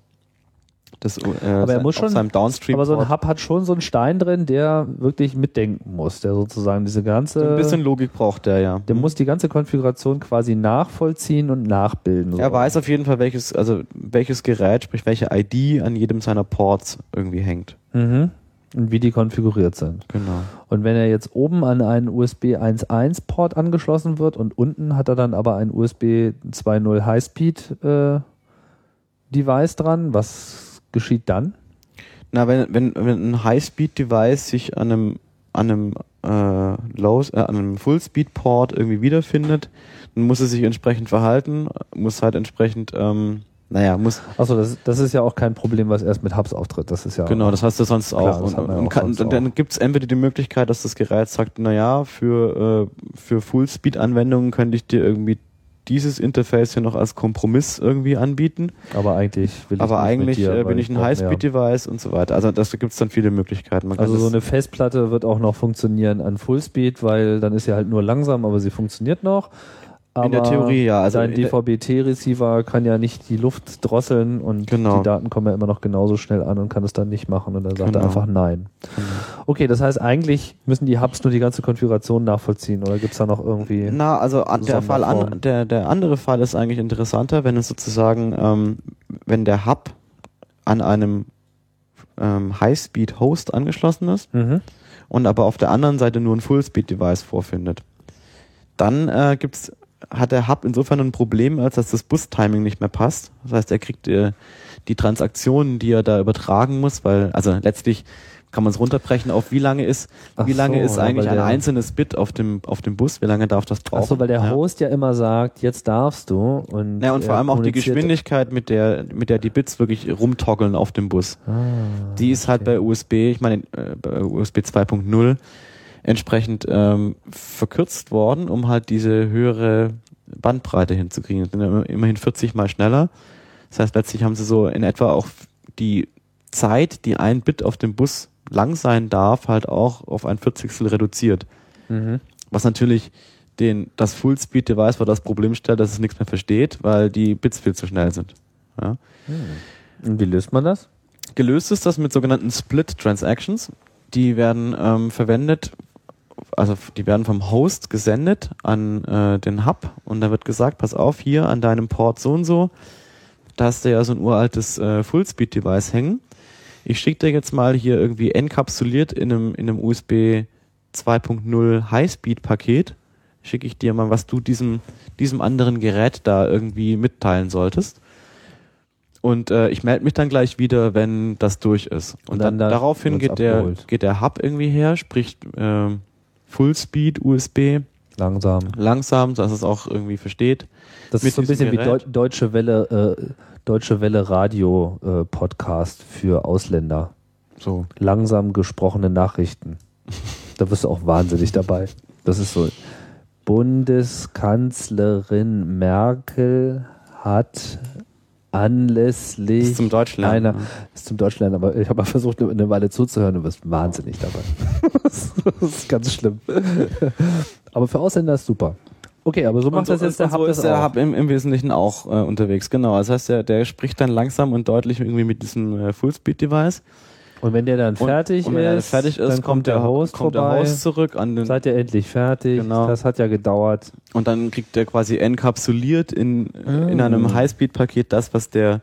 das, äh, aber er muss schon, aber so ein Hub hat schon so einen Stein drin, der wirklich mitdenken muss, der sozusagen diese ganze. Ein bisschen Logik braucht der, ja. Der muss die ganze Konfiguration quasi nachvollziehen und nachbilden. So. Er weiß auf jeden Fall, welches, also welches Gerät, sprich welche ID an jedem seiner Ports irgendwie hängt. Mhm. Und wie die konfiguriert sind. Genau. Und wenn er jetzt oben an einen USB 1.1 Port angeschlossen wird und unten hat er dann aber ein USB 2.0 Highspeed äh, Device dran, was geschieht dann? Na, wenn, wenn, wenn ein High-Speed-Device sich an einem, an einem, äh, Low, äh, an einem Full-Speed-Port irgendwie wiederfindet, dann muss es sich entsprechend verhalten, muss halt entsprechend, ähm, naja, muss. Achso, das, das ist ja auch kein Problem, was erst mit Hubs auftritt. Das ist ja. Genau, das hast du sonst klar, auch. Und, und, und kann, dann gibt es entweder die Möglichkeit, dass das Gerät sagt, naja, für, äh, für Full-Speed-Anwendungen könnte ich dir irgendwie dieses Interface hier noch als Kompromiss irgendwie anbieten. Aber eigentlich will ich Aber eigentlich dir, äh, bin ich ein Highspeed-Device und so weiter. Also das gibt es dann viele Möglichkeiten. also so eine Festplatte wird auch noch funktionieren an Fullspeed, weil dann ist sie halt nur langsam, aber sie funktioniert noch. In der Theorie ja. Also dein DVB-T-Receiver kann ja nicht die Luft drosseln und genau. die Daten kommen ja immer noch genauso schnell an und kann es dann nicht machen und dann sagt genau. er einfach nein. Genau. Okay, das heißt eigentlich müssen die Hubs nur die ganze Konfiguration nachvollziehen oder gibt es da noch irgendwie? Na, also der Fall an, der, der andere Fall ist eigentlich interessanter, wenn es sozusagen, ähm, wenn der Hub an einem ähm, High-Speed-Host angeschlossen ist mhm. und aber auf der anderen Seite nur ein Full-Speed-Device vorfindet. Dann äh, gibt es hat der Hub insofern ein Problem, als dass das Bus-Timing nicht mehr passt. Das heißt, er kriegt äh, die Transaktionen, die er da übertragen muss, weil, also letztlich kann man es runterbrechen auf wie lange ist, wie lange so, ist eigentlich ein einzelnes Bit auf dem, auf dem Bus, wie lange darf das brauchen? Achso, weil der ja. Host ja immer sagt, jetzt darfst du und. Ja, und vor allem auch die Geschwindigkeit, mit der, mit der die Bits wirklich rumtoggeln auf dem Bus. Ah, die ist halt okay. halt bei USB, ich meine, äh, bei USB 2.0 entsprechend ähm, verkürzt worden, um halt diese höhere Bandbreite hinzukriegen. Das sind ja immerhin 40 mal schneller. Das heißt, letztlich haben sie so in etwa auch die Zeit, die ein Bit auf dem Bus lang sein darf, halt auch auf ein Vierzigstel reduziert. Mhm. Was natürlich den, das Full-Speed-Device vor das Problem stellt, dass es nichts mehr versteht, weil die Bits viel zu schnell sind. Ja. Mhm. Und wie löst man das? Gelöst ist das mit sogenannten Split Transactions. Die werden ähm, verwendet also die werden vom Host gesendet an äh, den Hub und da wird gesagt, pass auf, hier an deinem Port so und so, da hast du ja so ein uraltes äh, Fullspeed-Device hängen. Ich schicke dir jetzt mal hier irgendwie enkapsuliert in einem, in einem USB 2.0 Highspeed-Paket, schicke ich dir mal, was du diesem, diesem anderen Gerät da irgendwie mitteilen solltest. Und äh, ich melde mich dann gleich wieder, wenn das durch ist. Und, und dann, dann daraufhin geht der, geht der Hub irgendwie her, spricht äh, Fullspeed USB. Langsam. Langsam, dass es auch irgendwie versteht. Das ist so ein bisschen Gerät. wie Deutsche Welle, äh, Deutsche Welle Radio äh, Podcast für Ausländer. So. Langsam gesprochene Nachrichten. da wirst du auch wahnsinnig dabei. Das ist so. Bundeskanzlerin Merkel hat anlässlich ist zum Deutschland. einer ist zum Deutschland, aber ich habe mal versucht eine Weile zuzuhören du wirst wahnsinnig dabei. das ist ganz schlimm. aber für Ausländer ist super. Okay, aber so macht so, das jetzt der Hub. So ist der Hub im, im Wesentlichen auch äh, unterwegs, genau. Das heißt, der, der spricht dann langsam und deutlich irgendwie mit diesem äh, Fullspeed-Device und wenn der dann fertig, und, und ist, fertig ist, dann kommt, der Host kommt vorbei. Der Host zurück an den Seid ihr endlich fertig? Genau. Das hat ja gedauert. Und dann kriegt der quasi enkapsuliert in, oh. in einem Highspeed-Paket das, was der,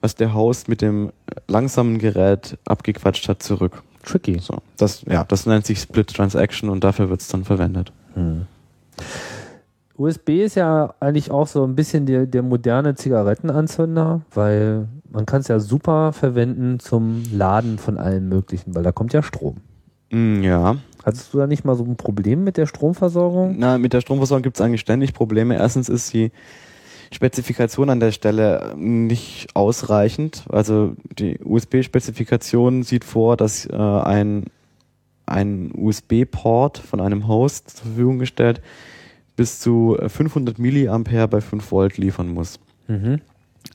was der Host mit dem langsamen Gerät abgequatscht hat, zurück. Tricky. So, das, ja, das nennt sich Split Transaction und dafür wird es dann verwendet. Hm. USB ist ja eigentlich auch so ein bisschen der, der moderne Zigarettenanzünder, weil man kann es ja super verwenden zum Laden von allem Möglichen, weil da kommt ja Strom. Mm, ja. Hattest du da nicht mal so ein Problem mit der Stromversorgung? Na, mit der Stromversorgung gibt es eigentlich ständig Probleme. Erstens ist die Spezifikation an der Stelle nicht ausreichend. Also die USB-Spezifikation sieht vor, dass äh, ein, ein USB-Port von einem Host zur Verfügung gestellt bis zu 500 Milliampere bei 5 Volt liefern muss. Mhm.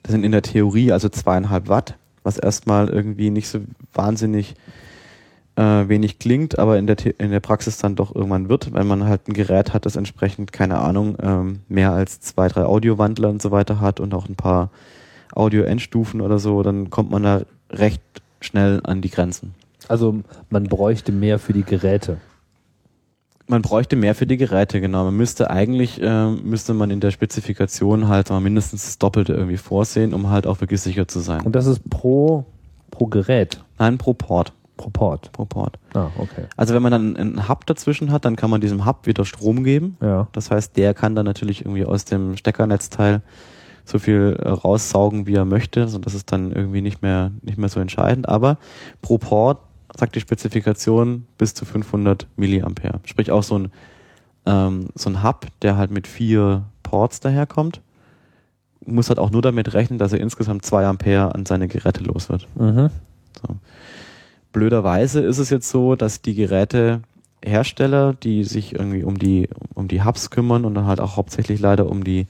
Das sind in der Theorie also zweieinhalb Watt, was erstmal irgendwie nicht so wahnsinnig äh, wenig klingt, aber in der, in der Praxis dann doch irgendwann wird, wenn man halt ein Gerät hat, das entsprechend, keine Ahnung, ähm, mehr als zwei, drei Audiowandler und so weiter hat und auch ein paar Audio-Endstufen oder so, dann kommt man da recht schnell an die Grenzen. Also man bräuchte mehr für die Geräte. Man bräuchte mehr für die Geräte, genau. Man müsste eigentlich, äh, müsste man in der Spezifikation halt mal mindestens das Doppelte irgendwie vorsehen, um halt auch wirklich sicher zu sein. Und das ist pro, pro Gerät, Nein, pro Port. pro Port. Pro Port. Ah, okay. Also wenn man dann einen Hub dazwischen hat, dann kann man diesem Hub wieder Strom geben. Ja. Das heißt, der kann dann natürlich irgendwie aus dem Steckernetzteil so viel äh, raussaugen, wie er möchte. So, das ist dann irgendwie nicht mehr, nicht mehr so entscheidend. Aber pro Port sagt die Spezifikation bis zu 500 Milliampere. Sprich auch so ein, ähm, so ein Hub, der halt mit vier Ports daherkommt, muss halt auch nur damit rechnen, dass er insgesamt zwei Ampere an seine Geräte los wird. Mhm. Blöderweise ist es jetzt so, dass die Gerätehersteller, die sich irgendwie um die, um die Hubs kümmern und dann halt auch hauptsächlich leider um die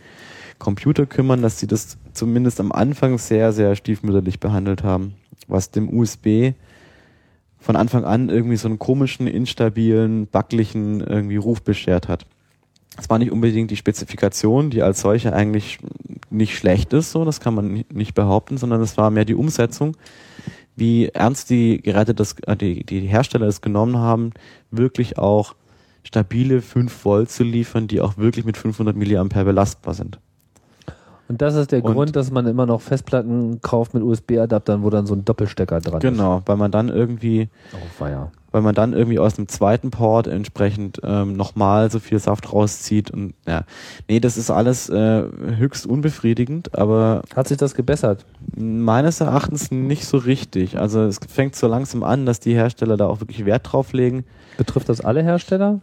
Computer kümmern, dass sie das zumindest am Anfang sehr, sehr stiefmütterlich behandelt haben, was dem USB von Anfang an irgendwie so einen komischen, instabilen, backlichen irgendwie Ruf beschert hat. Es war nicht unbedingt die Spezifikation, die als solche eigentlich nicht schlecht ist, so, das kann man ni- nicht behaupten, sondern es war mehr die Umsetzung, wie ernst die Geräte das, äh, die, die Hersteller es genommen haben, wirklich auch stabile 5 Volt zu liefern, die auch wirklich mit 500 Milliampere belastbar sind. Und das ist der Und- Grund, dass man immer noch Festplatten kauft mit USB-Adaptern, wo dann so ein Doppelstecker dran ist. Genau, weil man dann irgendwie Oh, weil man dann irgendwie aus dem zweiten Port entsprechend ähm, nochmal so viel Saft rauszieht und ja, nee, das ist alles äh, höchst unbefriedigend, aber Hat sich das gebessert? meines Erachtens nicht so richtig. Also es fängt so langsam an, dass die Hersteller da auch wirklich Wert drauf legen. Betrifft das alle Hersteller?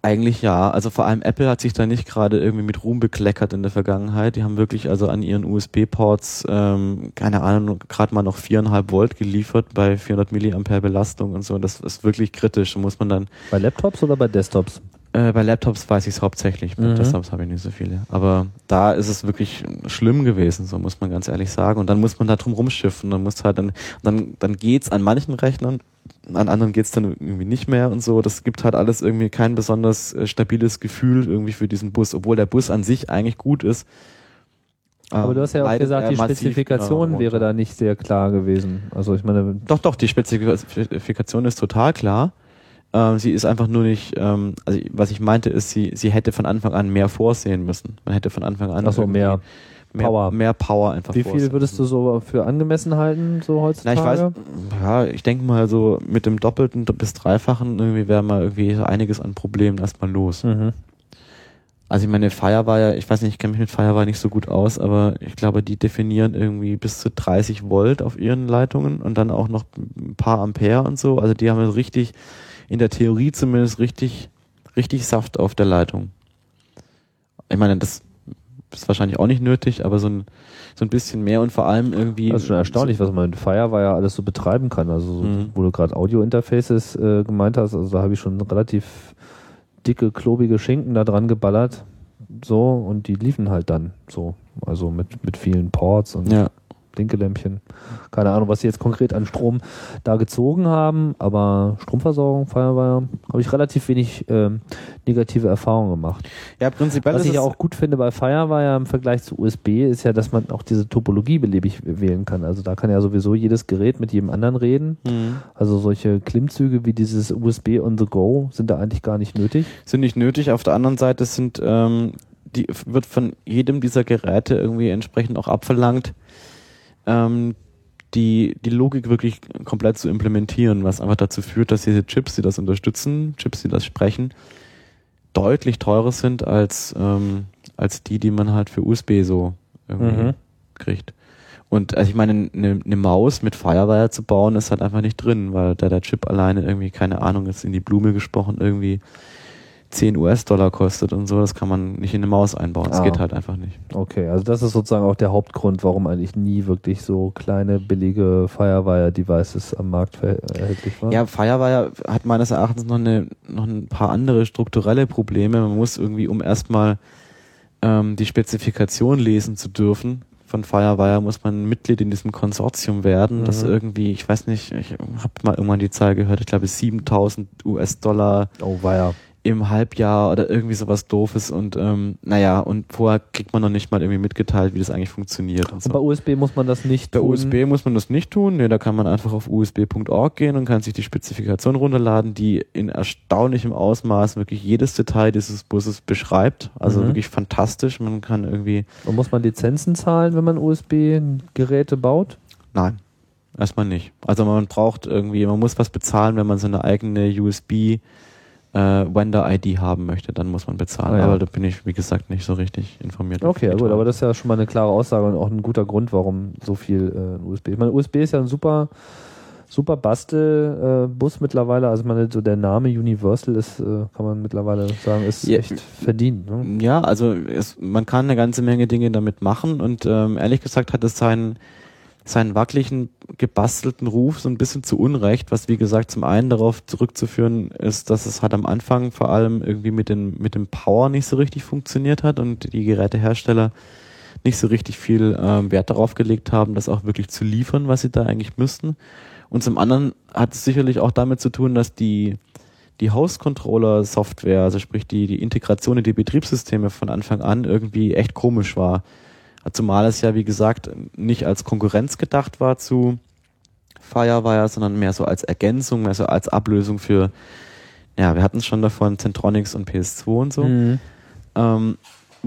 Eigentlich ja. Also vor allem Apple hat sich da nicht gerade irgendwie mit Ruhm bekleckert in der Vergangenheit. Die haben wirklich also an ihren USB-Ports, ähm, keine Ahnung, gerade mal noch viereinhalb Volt geliefert bei 400 Milliampere Belastung und so. Das ist wirklich kritisch. Muss man dann Bei Laptops oder bei Desktops? Äh, bei Laptops weiß ich es hauptsächlich, bei Mhm. Desktops habe ich nicht so viele. Aber da ist es wirklich schlimm gewesen, so muss man ganz ehrlich sagen. Und dann muss man da drum rumschiffen. Dann muss halt dann, dann, dann geht's an manchen Rechnern, an anderen geht's dann irgendwie nicht mehr und so. Das gibt halt alles irgendwie kein besonders äh, stabiles Gefühl irgendwie für diesen Bus, obwohl der Bus an sich eigentlich gut ist. Aber Ähm, du hast ja auch gesagt, die massiv, Spezifikation äh, wäre da nicht sehr klar gewesen. Also ich meine, Doch, doch, die Spezifikation ist total klar. Ähm, sie ist einfach nur nicht, ähm, also was ich meinte ist, sie, sie hätte von Anfang an mehr vorsehen müssen. Man hätte von Anfang an Ach so, irgendwie mehr mehr Power. mehr Power einfach wie viel würdest du so für angemessen halten, so Na, heutzutage? ich weiß, ja, ich denke mal so mit dem doppelten bis dreifachen irgendwie wäre mal irgendwie so einiges an Problemen erstmal los. Mhm. Also ich meine, Firewire, ich weiß nicht, ich kenne mich mit Firewire nicht so gut aus, aber ich glaube, die definieren irgendwie bis zu 30 Volt auf ihren Leitungen und dann auch noch ein paar Ampere und so. Also die haben richtig, in der Theorie zumindest richtig, richtig Saft auf der Leitung. Ich meine, das ist wahrscheinlich auch nicht nötig, aber so ein, so ein bisschen mehr und vor allem irgendwie. Das ist schon erstaunlich, was man mit Firewire alles so betreiben kann. Also, so, Mhm. wo du gerade Audio-Interfaces äh, gemeint hast, also da habe ich schon relativ dicke, klobige Schinken da dran geballert. So, und die liefen halt dann so. Also mit, mit vielen Ports und Ja. Blinkelämpchen. Keine Ahnung, was sie jetzt konkret an Strom da gezogen haben, aber Stromversorgung, Firewire, habe ich relativ wenig ähm, negative Erfahrungen gemacht. ja, prinzipiell Was ist ich auch gut finde bei Firewire im Vergleich zu USB ist ja, dass man auch diese Topologie beliebig wählen kann. Also da kann ja sowieso jedes Gerät mit jedem anderen reden. Mhm. Also solche Klimmzüge wie dieses USB on the go sind da eigentlich gar nicht nötig. sind nicht nötig. Auf der anderen Seite sind, ähm, die, wird von jedem dieser Geräte irgendwie entsprechend auch abverlangt, ähm, die, die Logik wirklich komplett zu implementieren, was einfach dazu führt, dass diese Chips, die das unterstützen, Chips, die das sprechen, deutlich teurer sind als, ähm, als die, die man halt für USB so irgendwie Mhm. kriegt. Und also ich meine, eine, eine Maus mit Firewire zu bauen, ist halt einfach nicht drin, weil da der Chip alleine irgendwie, keine Ahnung, jetzt in die Blume gesprochen, irgendwie 10 US-Dollar kostet und so, das kann man nicht in eine Maus einbauen. Das Ah. geht halt einfach nicht. Okay, also das ist sozusagen auch der Hauptgrund, warum eigentlich nie wirklich so kleine, billige Firewire-Devices am Markt erhältlich waren. Ja, Firewire hat meines Erachtens noch, eine, noch ein paar andere strukturelle Probleme. Man muss irgendwie, um erstmal ähm, die Spezifikation lesen zu dürfen, von Firewire muss man Mitglied in diesem Konsortium werden, Mhm. das irgendwie, ich weiß nicht, ich habe mal irgendwann die Zahl gehört, ich glaube 7000 US-Dollar Oh. Im Halbjahr oder irgendwie sowas doofes und ähm, naja, und vorher kriegt man noch nicht mal irgendwie mitgeteilt, wie das eigentlich funktioniert. Und so. Und bei USB muss man das nicht Bei tun. USB muss man das nicht tun. Nee, da kann man einfach auf usb.org gehen und kann sich die Spezifikation runterladen, die in erstaunlichem Ausmaß wirklich jedes Detail dieses Busses beschreibt. Also Mhm. wirklich fantastisch. Man kann irgendwie, Und muss man Lizenzen zahlen, wenn man USB-Geräte baut? nein, erstmal nicht. Also man braucht irgendwie, man muss was bezahlen, wenn man so eine eigene USB äh, Vendor-ID haben möchte, dann muss man bezahlen. Ah, ja. Aber da bin ich, wie gesagt, nicht so richtig informiert. Okay, gut, aber das ist ja schon mal eine klare Aussage und auch ein guter Grund, warum so viel äh, USB. Ich meine, USB ist ja ein super, super Bastel-Bus mittlerweile. Also meine, so der Name Universal ist, äh, kann man mittlerweile sagen, ist Ja. echt verdient. Ne? Ja, also es, man kann eine ganze Menge Dinge damit machen und ähm, ehrlich gesagt hat es seinen, seinen wackeligen, gebastelten Ruf so ein bisschen zu Unrecht, was wie gesagt zum einen darauf zurückzuführen ist, dass es halt am Anfang vor allem irgendwie mit, den, mit dem Power nicht so richtig funktioniert hat und die Gerätehersteller nicht so richtig viel ähm, Wert darauf gelegt haben, das auch wirklich zu liefern, was sie da eigentlich müssten. Und zum anderen hat es sicherlich auch damit zu tun, dass die, die Host-Controller-Software, also sprich die, die Integration in die Betriebssysteme von Anfang an irgendwie echt komisch war. Zumal es ja, wie gesagt, nicht als Konkurrenz gedacht war zu Firewire, sondern mehr so als Ergänzung, mehr so als Ablösung für, ja, wir hatten es schon davon, Centronics und PS2 und so Mhm. ähm,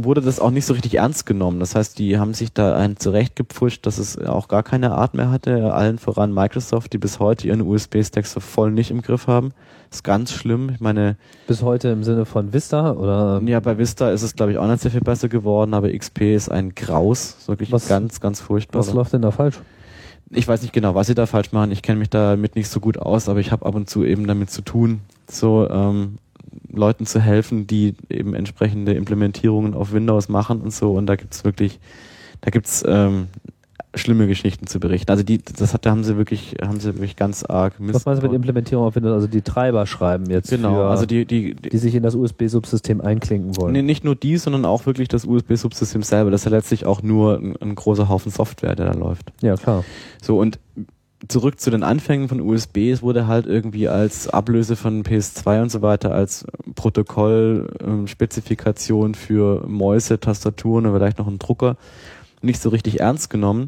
wurde das auch nicht so richtig ernst genommen. Das heißt, die haben sich da ein zurechtgepfuscht, dass es auch gar keine Art mehr hatte. Allen voran Microsoft, die bis heute ihren USB-Stack so voll nicht im Griff haben. ist ganz schlimm. Ich meine, Bis heute im Sinne von Vista oder ja, bei Vista ist es, glaube ich, auch nicht sehr viel besser geworden, aber XP ist ein Graus. Ist Wirklich Was- ganz, ganz furchtbar. was läuft denn da falsch? ich weiß nicht genau, was sie da falsch machen. Ich kenne mich damit nicht so gut aus, aber ich habe ab und zu eben damit zu tun, so ähm, Leuten zu helfen, die eben entsprechende Implementierungen auf Windows machen und so. Und da gibt's wirklich, da gibt's ähm, schlimme Geschichten zu berichten. Also die, das hat, da haben sie wirklich, haben sie wirklich ganz arg Mist. Was meinst du mit. Implementierung auf Windows? Also die Treiber schreiben jetzt Genau, für, also die, die, die die sich in das USB-Subsystem einklinken wollen. Nee, nicht nur die, sondern auch wirklich das USB-Subsystem selber. Das ist ja letztlich auch nur ein, ein großer Haufen Software, der da läuft. Ja, klar. So, und zurück zu den Anfängen von USB. Es wurde halt irgendwie als Ablöse von PS2 und so weiter, als Protokoll-Spezifikation für Mäuse, Tastaturen und vielleicht noch einen Drucker nicht so richtig ernst genommen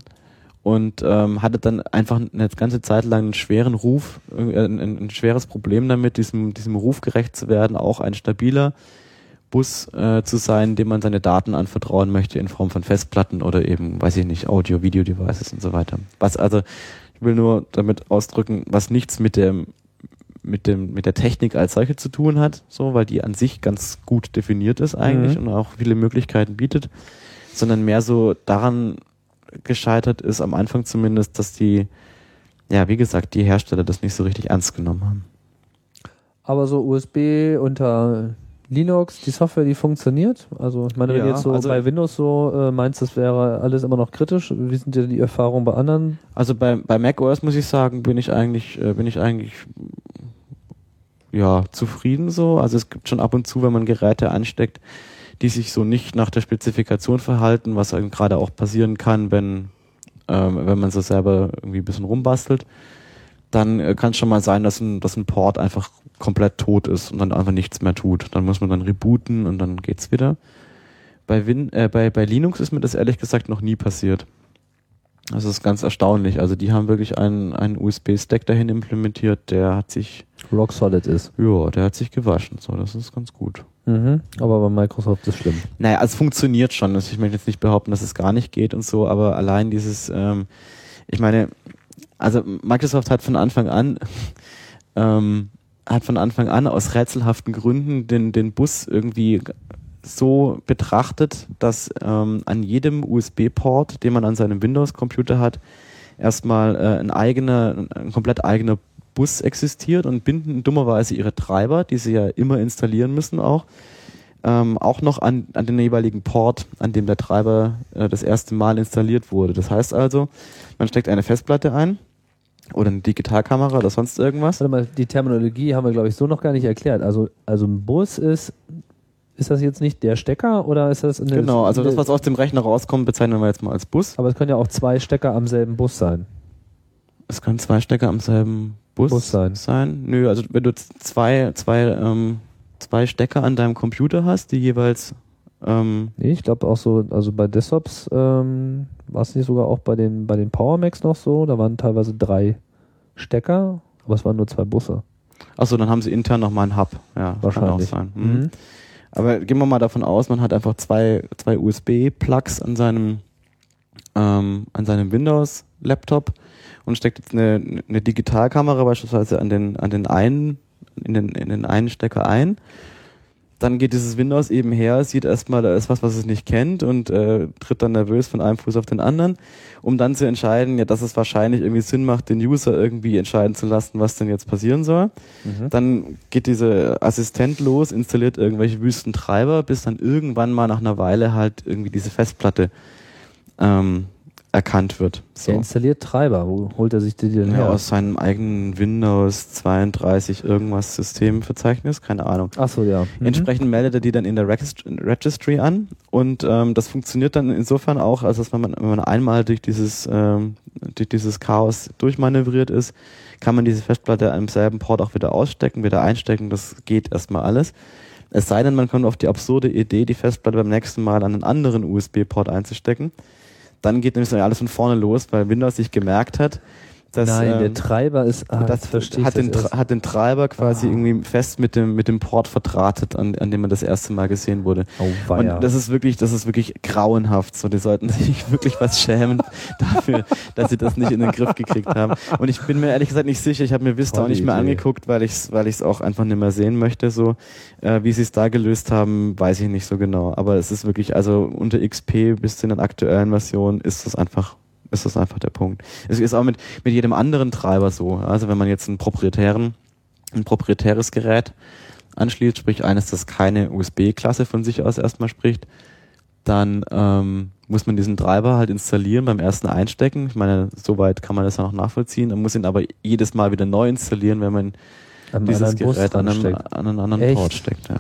und ähm, hatte dann einfach eine ganze Zeit lang einen schweren Ruf, äh, ein, ein schweres Problem damit, diesem, diesem Ruf gerecht zu werden, auch ein stabiler Bus äh, zu sein, dem man seine Daten anvertrauen möchte in Form von Festplatten oder eben, weiß ich nicht, Audio, Video-Devices und so weiter. Was also, will nur damit ausdrücken, was nichts mit dem mit dem mit der Technik als solche zu tun hat, so, weil die an sich ganz gut definiert ist eigentlich Mhm. und auch viele Möglichkeiten bietet, sondern mehr so daran gescheitert ist, am Anfang zumindest, dass die, ja, wie gesagt, die Hersteller das nicht so richtig ernst genommen haben. Aber so USB unter Linux, die Software, die funktioniert. Also ich meine, wenn Ja, du jetzt so also- bei Windows so äh, meinst, das wäre alles immer noch kritisch. Wie sind dir die Erfahrungen bei anderen? Also bei, bei macOS muss ich sagen, bin ich eigentlich, äh, bin ich eigentlich ja zufrieden so. Also es gibt schon ab und zu, wenn man Geräte ansteckt, die sich so nicht nach der Spezifikation verhalten, was gerade auch passieren kann, wenn ähm, wenn man so selber irgendwie ein bisschen rumbastelt, dann äh, kann es schon mal sein, dass ein, dass ein Port einfach komplett tot ist und dann einfach nichts mehr tut. Dann muss man dann rebooten und dann geht's wieder. Bei, Win äh, bei, bei Linux ist mir das ehrlich gesagt noch nie passiert. Das ist ganz erstaunlich. Also die haben wirklich einen, einen USB-Stack dahin implementiert, der hat sich, Rock Solid ist. ja, der hat sich gewaschen. So, das ist ganz gut. Mhm. Aber bei Microsoft ist schlimm. Naja, also es funktioniert schon. Also ich möchte jetzt nicht behaupten, dass es gar nicht geht und so, aber allein dieses, ähm, ich meine, also Microsoft hat von Anfang an, ähm, hat von Anfang an aus rätselhaften Gründen den, den Bus irgendwie so betrachtet, dass ähm, an jedem USB-Port, den man an seinem Windows-Computer hat, erstmal äh, ein eigener, ein, komplett eigener Bus existiert und binden dummerweise ihre Treiber, die sie ja immer installieren müssen auch, ähm, auch noch an, an den jeweiligen Port, an dem der Treiber äh, das erste Mal installiert wurde. Das heißt also, man steckt eine Festplatte ein oder eine Digitalkamera oder sonst irgendwas. Warte mal, die Terminologie haben wir, glaube ich, so noch gar nicht erklärt. Also, also ein Bus ist ist das jetzt nicht der Stecker oder ist das eine, Genau, also das, was aus dem Rechner rauskommt, bezeichnen wir jetzt mal als Bus. aber es können ja auch zwei Stecker am selben Bus sein. Es können zwei Stecker am selben Bus, Bus sein. Nö, also wenn du zwei, zwei, ähm, zwei Stecker an deinem Computer hast, die jeweils ähm, Nee, ich glaube auch so, also bei Desktops ähm, war es nicht sogar auch bei den, bei den Power Macs noch so, da waren teilweise drei Stecker, aber es waren nur zwei Busse. Achso, dann haben sie intern nochmal einen Hub. Ja, Wahrscheinlich. Kann auch sein. Mhm. Aber gehen wir mal davon aus, man hat einfach zwei, zwei USB-Plugs an seinem, ähm, an seinem Windows-Laptop und steckt jetzt eine, eine Digitalkamera beispielsweise an den, an den einen, in den, in den einen Stecker ein. Dann geht dieses Windows eben her, sieht erstmal, da ist was, was es nicht kennt und äh, tritt dann nervös von einem Fuß auf den anderen, um dann zu entscheiden, ja, dass es wahrscheinlich irgendwie Sinn macht, den User irgendwie entscheiden zu lassen, was denn jetzt passieren soll. Mhm. Dann geht dieser Assistent los, installiert irgendwelche wüsten Treiber, bis dann irgendwann mal nach einer Weile halt irgendwie diese Festplatte ähm, erkannt wird. So. installiert Treiber, wo holt er sich die denn Ja, her? aus seinem eigenen Windows 32 irgendwas Systemverzeichnis, keine Ahnung. Achso, ja. Mhm. Entsprechend meldet er die dann in der Regist Registry an und ähm, das funktioniert dann insofern auch, als dass wenn man, wenn man einmal durch dieses, ähm, durch dieses Chaos durchmanövriert ist, kann man diese Festplatte am selben Port auch wieder ausstecken, wieder einstecken, das geht erstmal alles. Es sei denn, man kommt auf die absurde Idee, die Festplatte beim nächsten Mal an einen anderen USB-Port einzustecken. Dann geht nämlich alles von vorne los, weil Windows sich gemerkt hat, dass Nein, der ähm, Treiber ist, ah, das verstehe ich hat, den, das hat den Treiber quasi Ah. irgendwie fest mit dem, mit dem Port verdrahtet, an, an dem man das erste Mal gesehen wurde. Oh, weia. Und das ist wirklich, das ist wirklich grauenhaft. So, die sollten sich wirklich was schämen dafür, dass sie das nicht in den Griff gekriegt haben. Und ich bin mir ehrlich gesagt nicht sicher. Ich habe mir Vista auch nicht mehr Idee. angeguckt, weil ich es weil ich's auch einfach nicht mehr sehen möchte. So, äh, wie sie es da gelöst haben, weiß ich nicht so genau. Aber es ist wirklich, also unter XP bis zu den aktuellen Versionen ist das einfach ist das einfach der Punkt. Es ist auch mit, mit jedem anderen Treiber so. Also wenn man jetzt einen proprietären, ein proprietäres Gerät anschließt, sprich eines, das keine USB-Klasse von sich aus erstmal spricht, dann ähm, muss man diesen Treiber halt installieren beim ersten Einstecken. Ich meine, soweit kann man das ja noch nachvollziehen. Man muss ihn aber jedes Mal wieder neu installieren, wenn man An dieses Gerät an einem, an einen anderen Echt? Port steckt. Ja.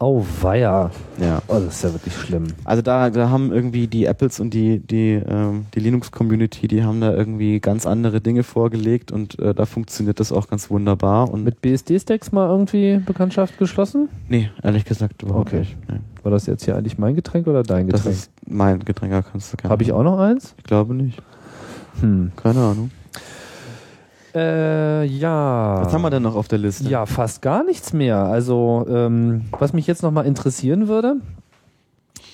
Oh, weia. ja. Oh, das ist ja wirklich schlimm. Also da, da haben irgendwie die Apples und die, die, ähm, die Linux-Community, die haben da irgendwie ganz andere Dinge vorgelegt und äh, da funktioniert das auch ganz wunderbar. Und Mit BSD-Stacks mal irgendwie Bekanntschaft geschlossen? nee, ehrlich gesagt überhaupt Okay. nicht. Nee. War das jetzt hier eigentlich mein Getränk oder dein Das Getränk? ist mein Getränk, da kannst du gerne. Habe ich auch noch eins? Ich glaube nicht. Hm. Keine Ahnung. Äh, ja. Was haben wir denn noch auf der Liste? Ja, fast gar nichts mehr. Also, ähm, was mich jetzt nochmal interessieren würde,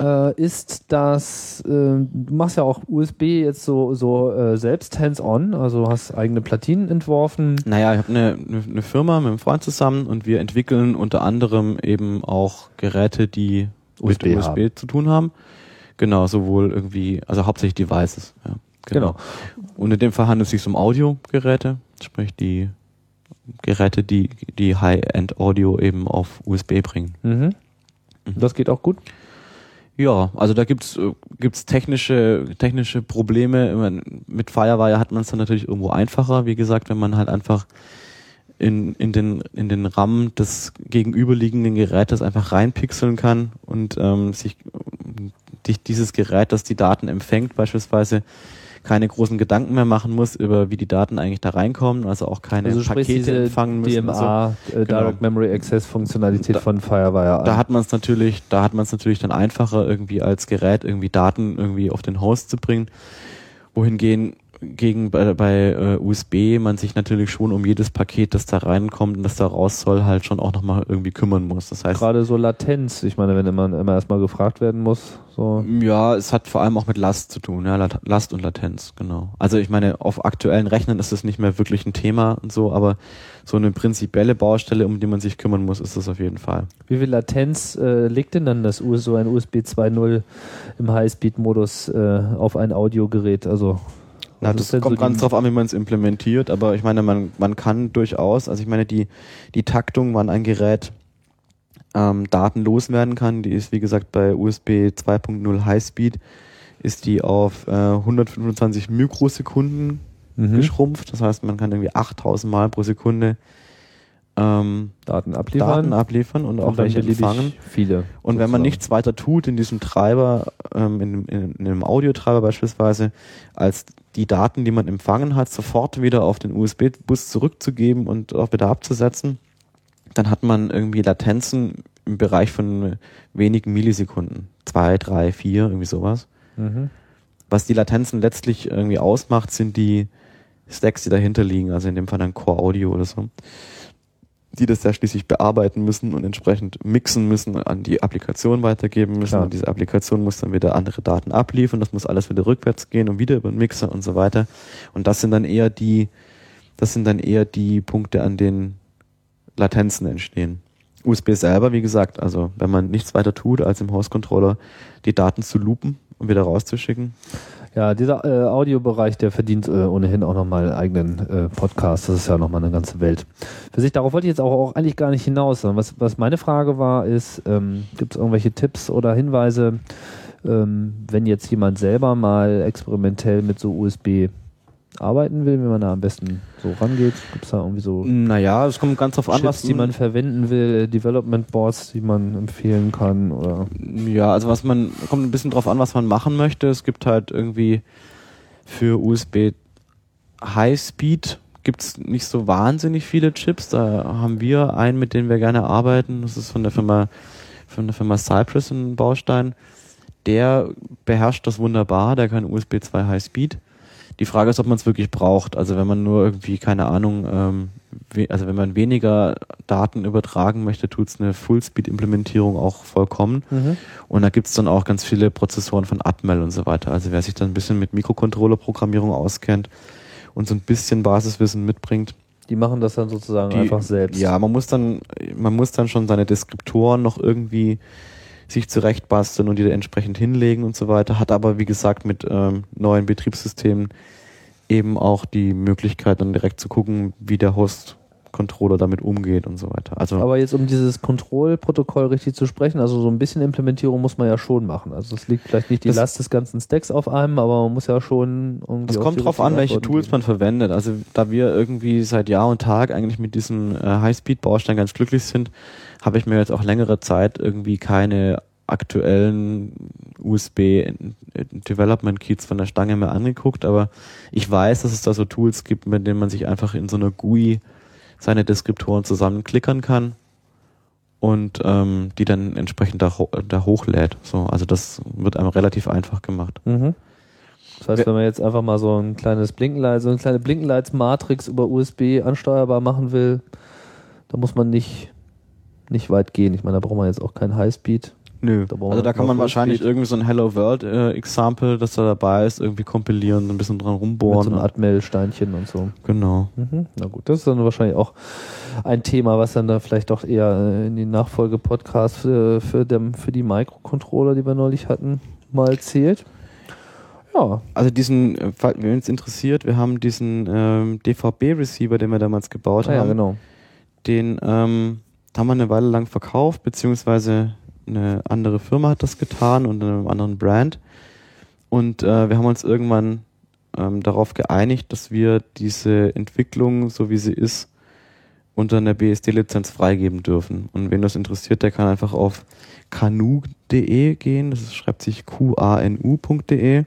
äh, ist, dass äh, du machst ja auch USB jetzt so, so äh, selbst hands-on, also hast eigene Platinen entworfen. Naja, ich habe eine, eine, eine Firma mit einem Freund zusammen und wir entwickeln unter anderem eben auch Geräte, die USB mit USB haben. zu tun haben. Genau, sowohl irgendwie, also hauptsächlich Devices. Ja, Genau. Und in dem Fall handelt es sich um Audiogeräte, sprich die Geräte, die die High-End-Audio eben auf USB bringen. Mhm. Das geht auch gut. Ja, also da gibt's äh, gibt's technische technische Probleme. Mit Firewire hat man es dann natürlich irgendwo einfacher. Wie gesagt, wenn man halt einfach in, in den in den RAM des gegenüberliegenden Gerätes einfach reinpixeln kann und ähm, sich die, dieses Gerät, das die Daten empfängt, beispielsweise keine großen Gedanken mehr machen muss über wie die Daten eigentlich da reinkommen, also auch keine Also Pakete diese empfangen müssen. und so. DMA, äh, Direct Memory Access Funktionalität Da- von Firewire an. Da hat man es natürlich, da hat man es natürlich dann einfacher, irgendwie als Gerät irgendwie Daten irgendwie auf den Host zu bringen. Wohingegen gegen bei, bei äh, USB man sich natürlich schon um jedes Paket, das da reinkommt und das da raus soll, halt schon auch nochmal irgendwie kümmern muss. Das heißt, Gerade so Latenz, ich meine, wenn immer, immer erstmal gefragt werden muss, so. ja, es hat vor allem auch mit Last zu tun, ja, Last und Latenz, genau. Also ich meine, auf aktuellen Rechnern ist das nicht mehr wirklich ein Thema und so, aber so eine prinzipielle Baustelle, um die man sich kümmern muss, ist das auf jeden Fall. Wie viel Latenz äh, legt denn dann das US so ein USB 2.0 im Highspeed-Modus äh, auf ein Audiogerät? Also Na, das ist denn kommt so ganz drauf an, wie man es implementiert, aber ich meine, man, man kann durchaus, also ich meine, die, die Taktung, wann ein Gerät ähm, datenlos werden kann, die ist wie gesagt bei USB 2.0 Highspeed, ist die auf äh, 125 Mikrosekunden Mhm. geschrumpft. Das heißt, man kann irgendwie 8000 Mal pro Sekunde ähm, Daten abliefern. Daten abliefern und auch und welche empfangen. Viele. Und wenn man nichts weiter tut in diesem Treiber, ähm, in, in, in einem Audiotreiber beispielsweise, als die Daten, die man empfangen hat, sofort wieder auf den USB-Bus zurückzugeben und auch wieder abzusetzen, dann hat man irgendwie Latenzen im Bereich von wenigen Millisekunden. Zwei, drei, vier, irgendwie sowas. Mhm. Was die Latenzen letztlich irgendwie ausmacht, sind die Stacks, die dahinter liegen, also in dem Fall dann Core Audio oder so, die das ja schließlich bearbeiten müssen und entsprechend mixen müssen, an die Applikation weitergeben müssen Klar. und diese Applikation muss dann wieder andere Daten abliefern, das muss alles wieder rückwärts gehen und wieder über den Mixer und so weiter. Und das sind dann eher die, das sind dann eher die Punkte, an denen Latenzen entstehen. USB selber, wie gesagt, also wenn man nichts weiter tut, als im Host-Controller die Daten zu loopen und wieder rauszuschicken, Ja, dieser äh, Audiobereich, der verdient äh, ohnehin auch nochmal einen eigenen äh, Podcast. Das ist ja nochmal eine ganze Welt. Für sich, darauf wollte ich jetzt auch, auch eigentlich gar nicht hinaus. sondern Was, was meine Frage war, ist, ähm, gibt es irgendwelche Tipps oder Hinweise, ähm, wenn jetzt jemand selber mal experimentell mit so USB arbeiten will, wie man da am besten so rangeht? Gibt es da irgendwie so Naja, es kommt ganz drauf an, Chips, was die man verwenden will, Development Boards, die man empfehlen kann? Oder Ja, also was man, kommt ein bisschen drauf an, was man machen möchte. Es gibt halt irgendwie für USB High Speed gibt's nicht so wahnsinnig viele Chips. Da haben wir einen, mit dem wir gerne arbeiten. Das ist von der Firma, von der Firma Cypress ein Baustein. Der beherrscht das wunderbar, der kann USB 2 High Speed. Die Frage ist, ob man es wirklich braucht. Also wenn man nur irgendwie, keine Ahnung, ähm, also wenn man weniger Daten übertragen möchte, tut's eine Full-Speed-Implementierung auch vollkommen. Und da gibt's dann auch ganz viele Prozessoren von Atmel und so weiter. Also wer sich dann ein bisschen mit Mikrocontroller-Programmierung auskennt und so ein bisschen Basiswissen mitbringt, die machen das dann sozusagen die, einfach selbst. Ja, man muss dann, man muss dann schon seine Deskriptoren noch irgendwie sich zurechtbasteln und die da entsprechend hinlegen und so weiter. Hat aber, wie gesagt, mit ähm, neuen Betriebssystemen eben auch die Möglichkeit, dann direkt zu gucken, wie der Host-Controller damit umgeht und so weiter. Also Aber jetzt um dieses Kontrollprotokoll richtig zu sprechen, also so ein bisschen Implementierung muss man ja schon machen. Also es liegt vielleicht nicht die Last des ganzen Stacks auf einem, aber man muss ja schon irgendwie. Es kommt drauf an, welche Tools geben. man verwendet. Also da wir irgendwie seit Jahr und Tag eigentlich mit diesem äh, High-Speed-Baustein ganz glücklich sind, habe ich mir jetzt auch längere Zeit irgendwie keine aktuellen USB Development Kits von der Stange mehr angeguckt, aber ich weiß, dass es da so Tools gibt, mit denen man sich einfach in so einer GUI seine Deskriptoren zusammenklickern kann und ähm, die dann entsprechend da, da hochlädt. So, also das wird einem relativ einfach gemacht. Mhm. Das heißt, wenn man jetzt einfach mal so ein kleines Blinkenlight, so eine kleine Blinkenlights-Matrix über USB ansteuerbar machen will, da muss man nicht, nicht weit gehen. Ich meine, da braucht man jetzt auch kein Highspeed. Nö. Da brauchen also da wir kann man wahrscheinlich Fullspeed. irgendwie so ein Hello World äh, Example, das da dabei ist, irgendwie kompilieren, ein bisschen dran Mit rumbohren. so einem Atmel-Steinchen und so. genau. Mhm. Na gut, das ist dann wahrscheinlich auch ein Thema, was dann da vielleicht doch eher äh, in die Nachfolge-Podcasts für, für, dem, für die Microcontroller, die wir neulich hatten, mal zählt. Ja, Also diesen, äh, falls wen es interessiert, wir haben diesen ähm, DVB-Receiver, den wir damals gebaut ah, ja haben, genau. den ähm, haben wir eine Weile lang verkauft, beziehungsweise eine andere Firma hat das getan und einem anderen Brand. Und äh, wir haben uns irgendwann ähm, darauf geeinigt, dass wir diese Entwicklung, so wie sie ist, unter einer BSD-Lizenz freigeben dürfen. Und wen das interessiert, der kann einfach auf kanu.de gehen. Das schreibt sich qanu.de.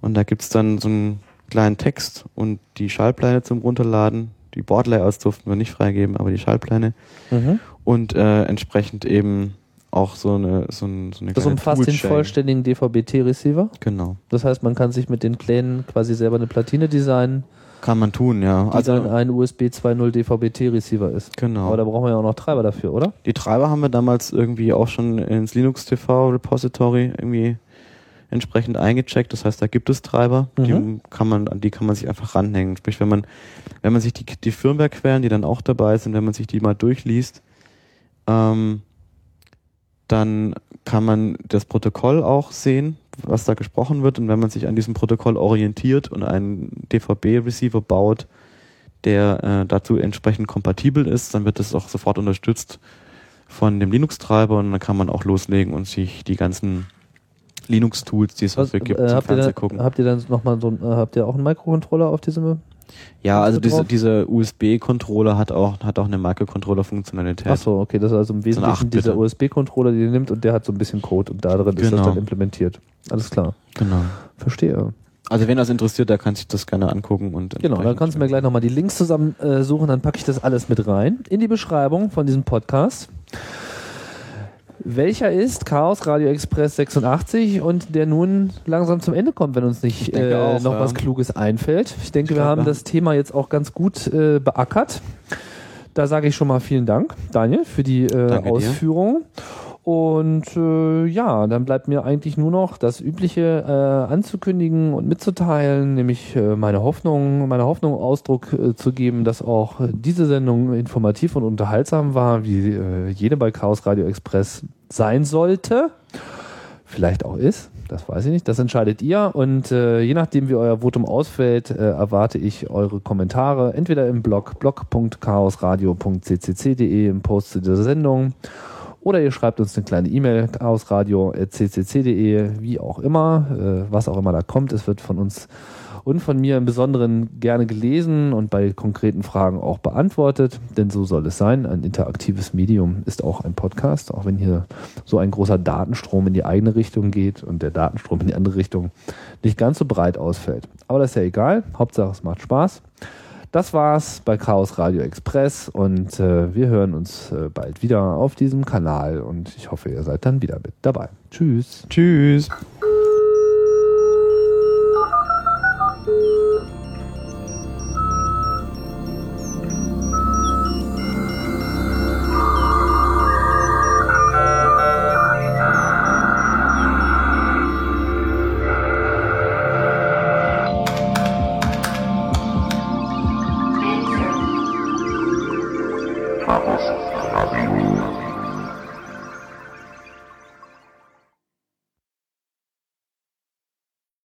Und da gibt's dann so einen kleinen Text und die Schallpläne zum Runterladen. Die Boardlayouts durften wir nicht freigeben, aber die Schallpläne. Mhm. Und äh, entsprechend eben auch so eine so, ein, so eine Das umfasst den vollständigen DVB-T-Receiver. Genau. Das heißt, man kann sich mit den Plänen quasi selber eine Platine designen, Kann man tun, ja. die Also dann ein USB 2.0 DVB-T-Receiver ist. genau. Aber da brauchen wir ja auch noch Treiber dafür, oder? Die Treiber haben wir damals irgendwie auch schon ins Linux TV Repository irgendwie entsprechend eingecheckt. Das heißt, da gibt es Treiber, die Mhm. kann man, an die kann man sich einfach ranhängen. Sprich, wenn man, wenn man sich die, die Firmware-Quellen, die dann auch dabei sind, wenn man sich die mal durchliest, ähm, dann kann man das Protokoll auch sehen, was da gesprochen wird. Und wenn man sich an diesem Protokoll orientiert und einen DVB-Receiver baut, der äh, dazu entsprechend kompatibel ist, dann wird das auch sofort unterstützt von dem Linux-Treiber und dann kann man auch loslegen und sich die ganzen Linux-Tools, die es dafür gibt, äh, zum habt, ihr dann, gucken. habt ihr dann noch mal so äh, habt ihr auch einen Microcontroller auf diesem Ja, also diese, diese USB-Controller hat auch, hat auch eine Microcontroller-Funktionalität. Achso, okay, das ist also im Wesentlichen acht, dieser. USB-Controller, den ihr nimmt und der hat so ein bisschen Code und da drin ist das Genau. dann implementiert. Alles klar. Genau. Verstehe. Also wenn das interessiert, der kann sich das gerne angucken und Genau, dann kannst du mir gleich nochmal die Links zusammen äh, suchen, dann packe ich das alles mit rein in die Beschreibung von diesem Podcast. Welcher ist Chaos Radio Express 86 und der nun langsam zum Ende kommt, wenn uns nicht äh, auch, noch ja. was Kluges einfällt. Ich denke, Ich wir haben das Thema jetzt auch ganz gut äh, beackert. Da sage ich schon mal vielen Dank, Daniel, für die äh, Danke dir. Und äh, ja, dann bleibt mir eigentlich nur noch das Übliche äh, anzukündigen und mitzuteilen, nämlich äh, meine Hoffnung, meine Hoffnung Ausdruck äh, zu geben, dass auch diese Sendung informativ und unterhaltsam war, wie äh, jede bei Chaos Radio Express sein sollte. Vielleicht auch ist, das weiß ich nicht, das entscheidet ihr. Und äh, je nachdem, wie euer Votum ausfällt, äh, erwarte ich eure Kommentare entweder im Blog blog.chaosradio.ccc.de im Post zu dieser Sendung oder ihr schreibt uns eine kleine E-Mail chaosradio.ccc.de, wie auch immer, äh, was auch immer da kommt. Es wird von uns und von mir im Besonderen gerne gelesen und bei konkreten Fragen auch beantwortet, denn so soll es sein. Ein interaktives Medium ist auch ein Podcast, auch wenn hier so ein großer Datenstrom in die eigene Richtung geht und der Datenstrom in die andere Richtung nicht ganz so breit ausfällt. Aber das ist ja egal, Hauptsache es macht Spaß. Das war's bei Chaos Radio Express und äh, wir hören uns äh, bald wieder auf diesem Kanal und ich hoffe, ihr seid dann wieder mit dabei. Tschüss. Tschüss.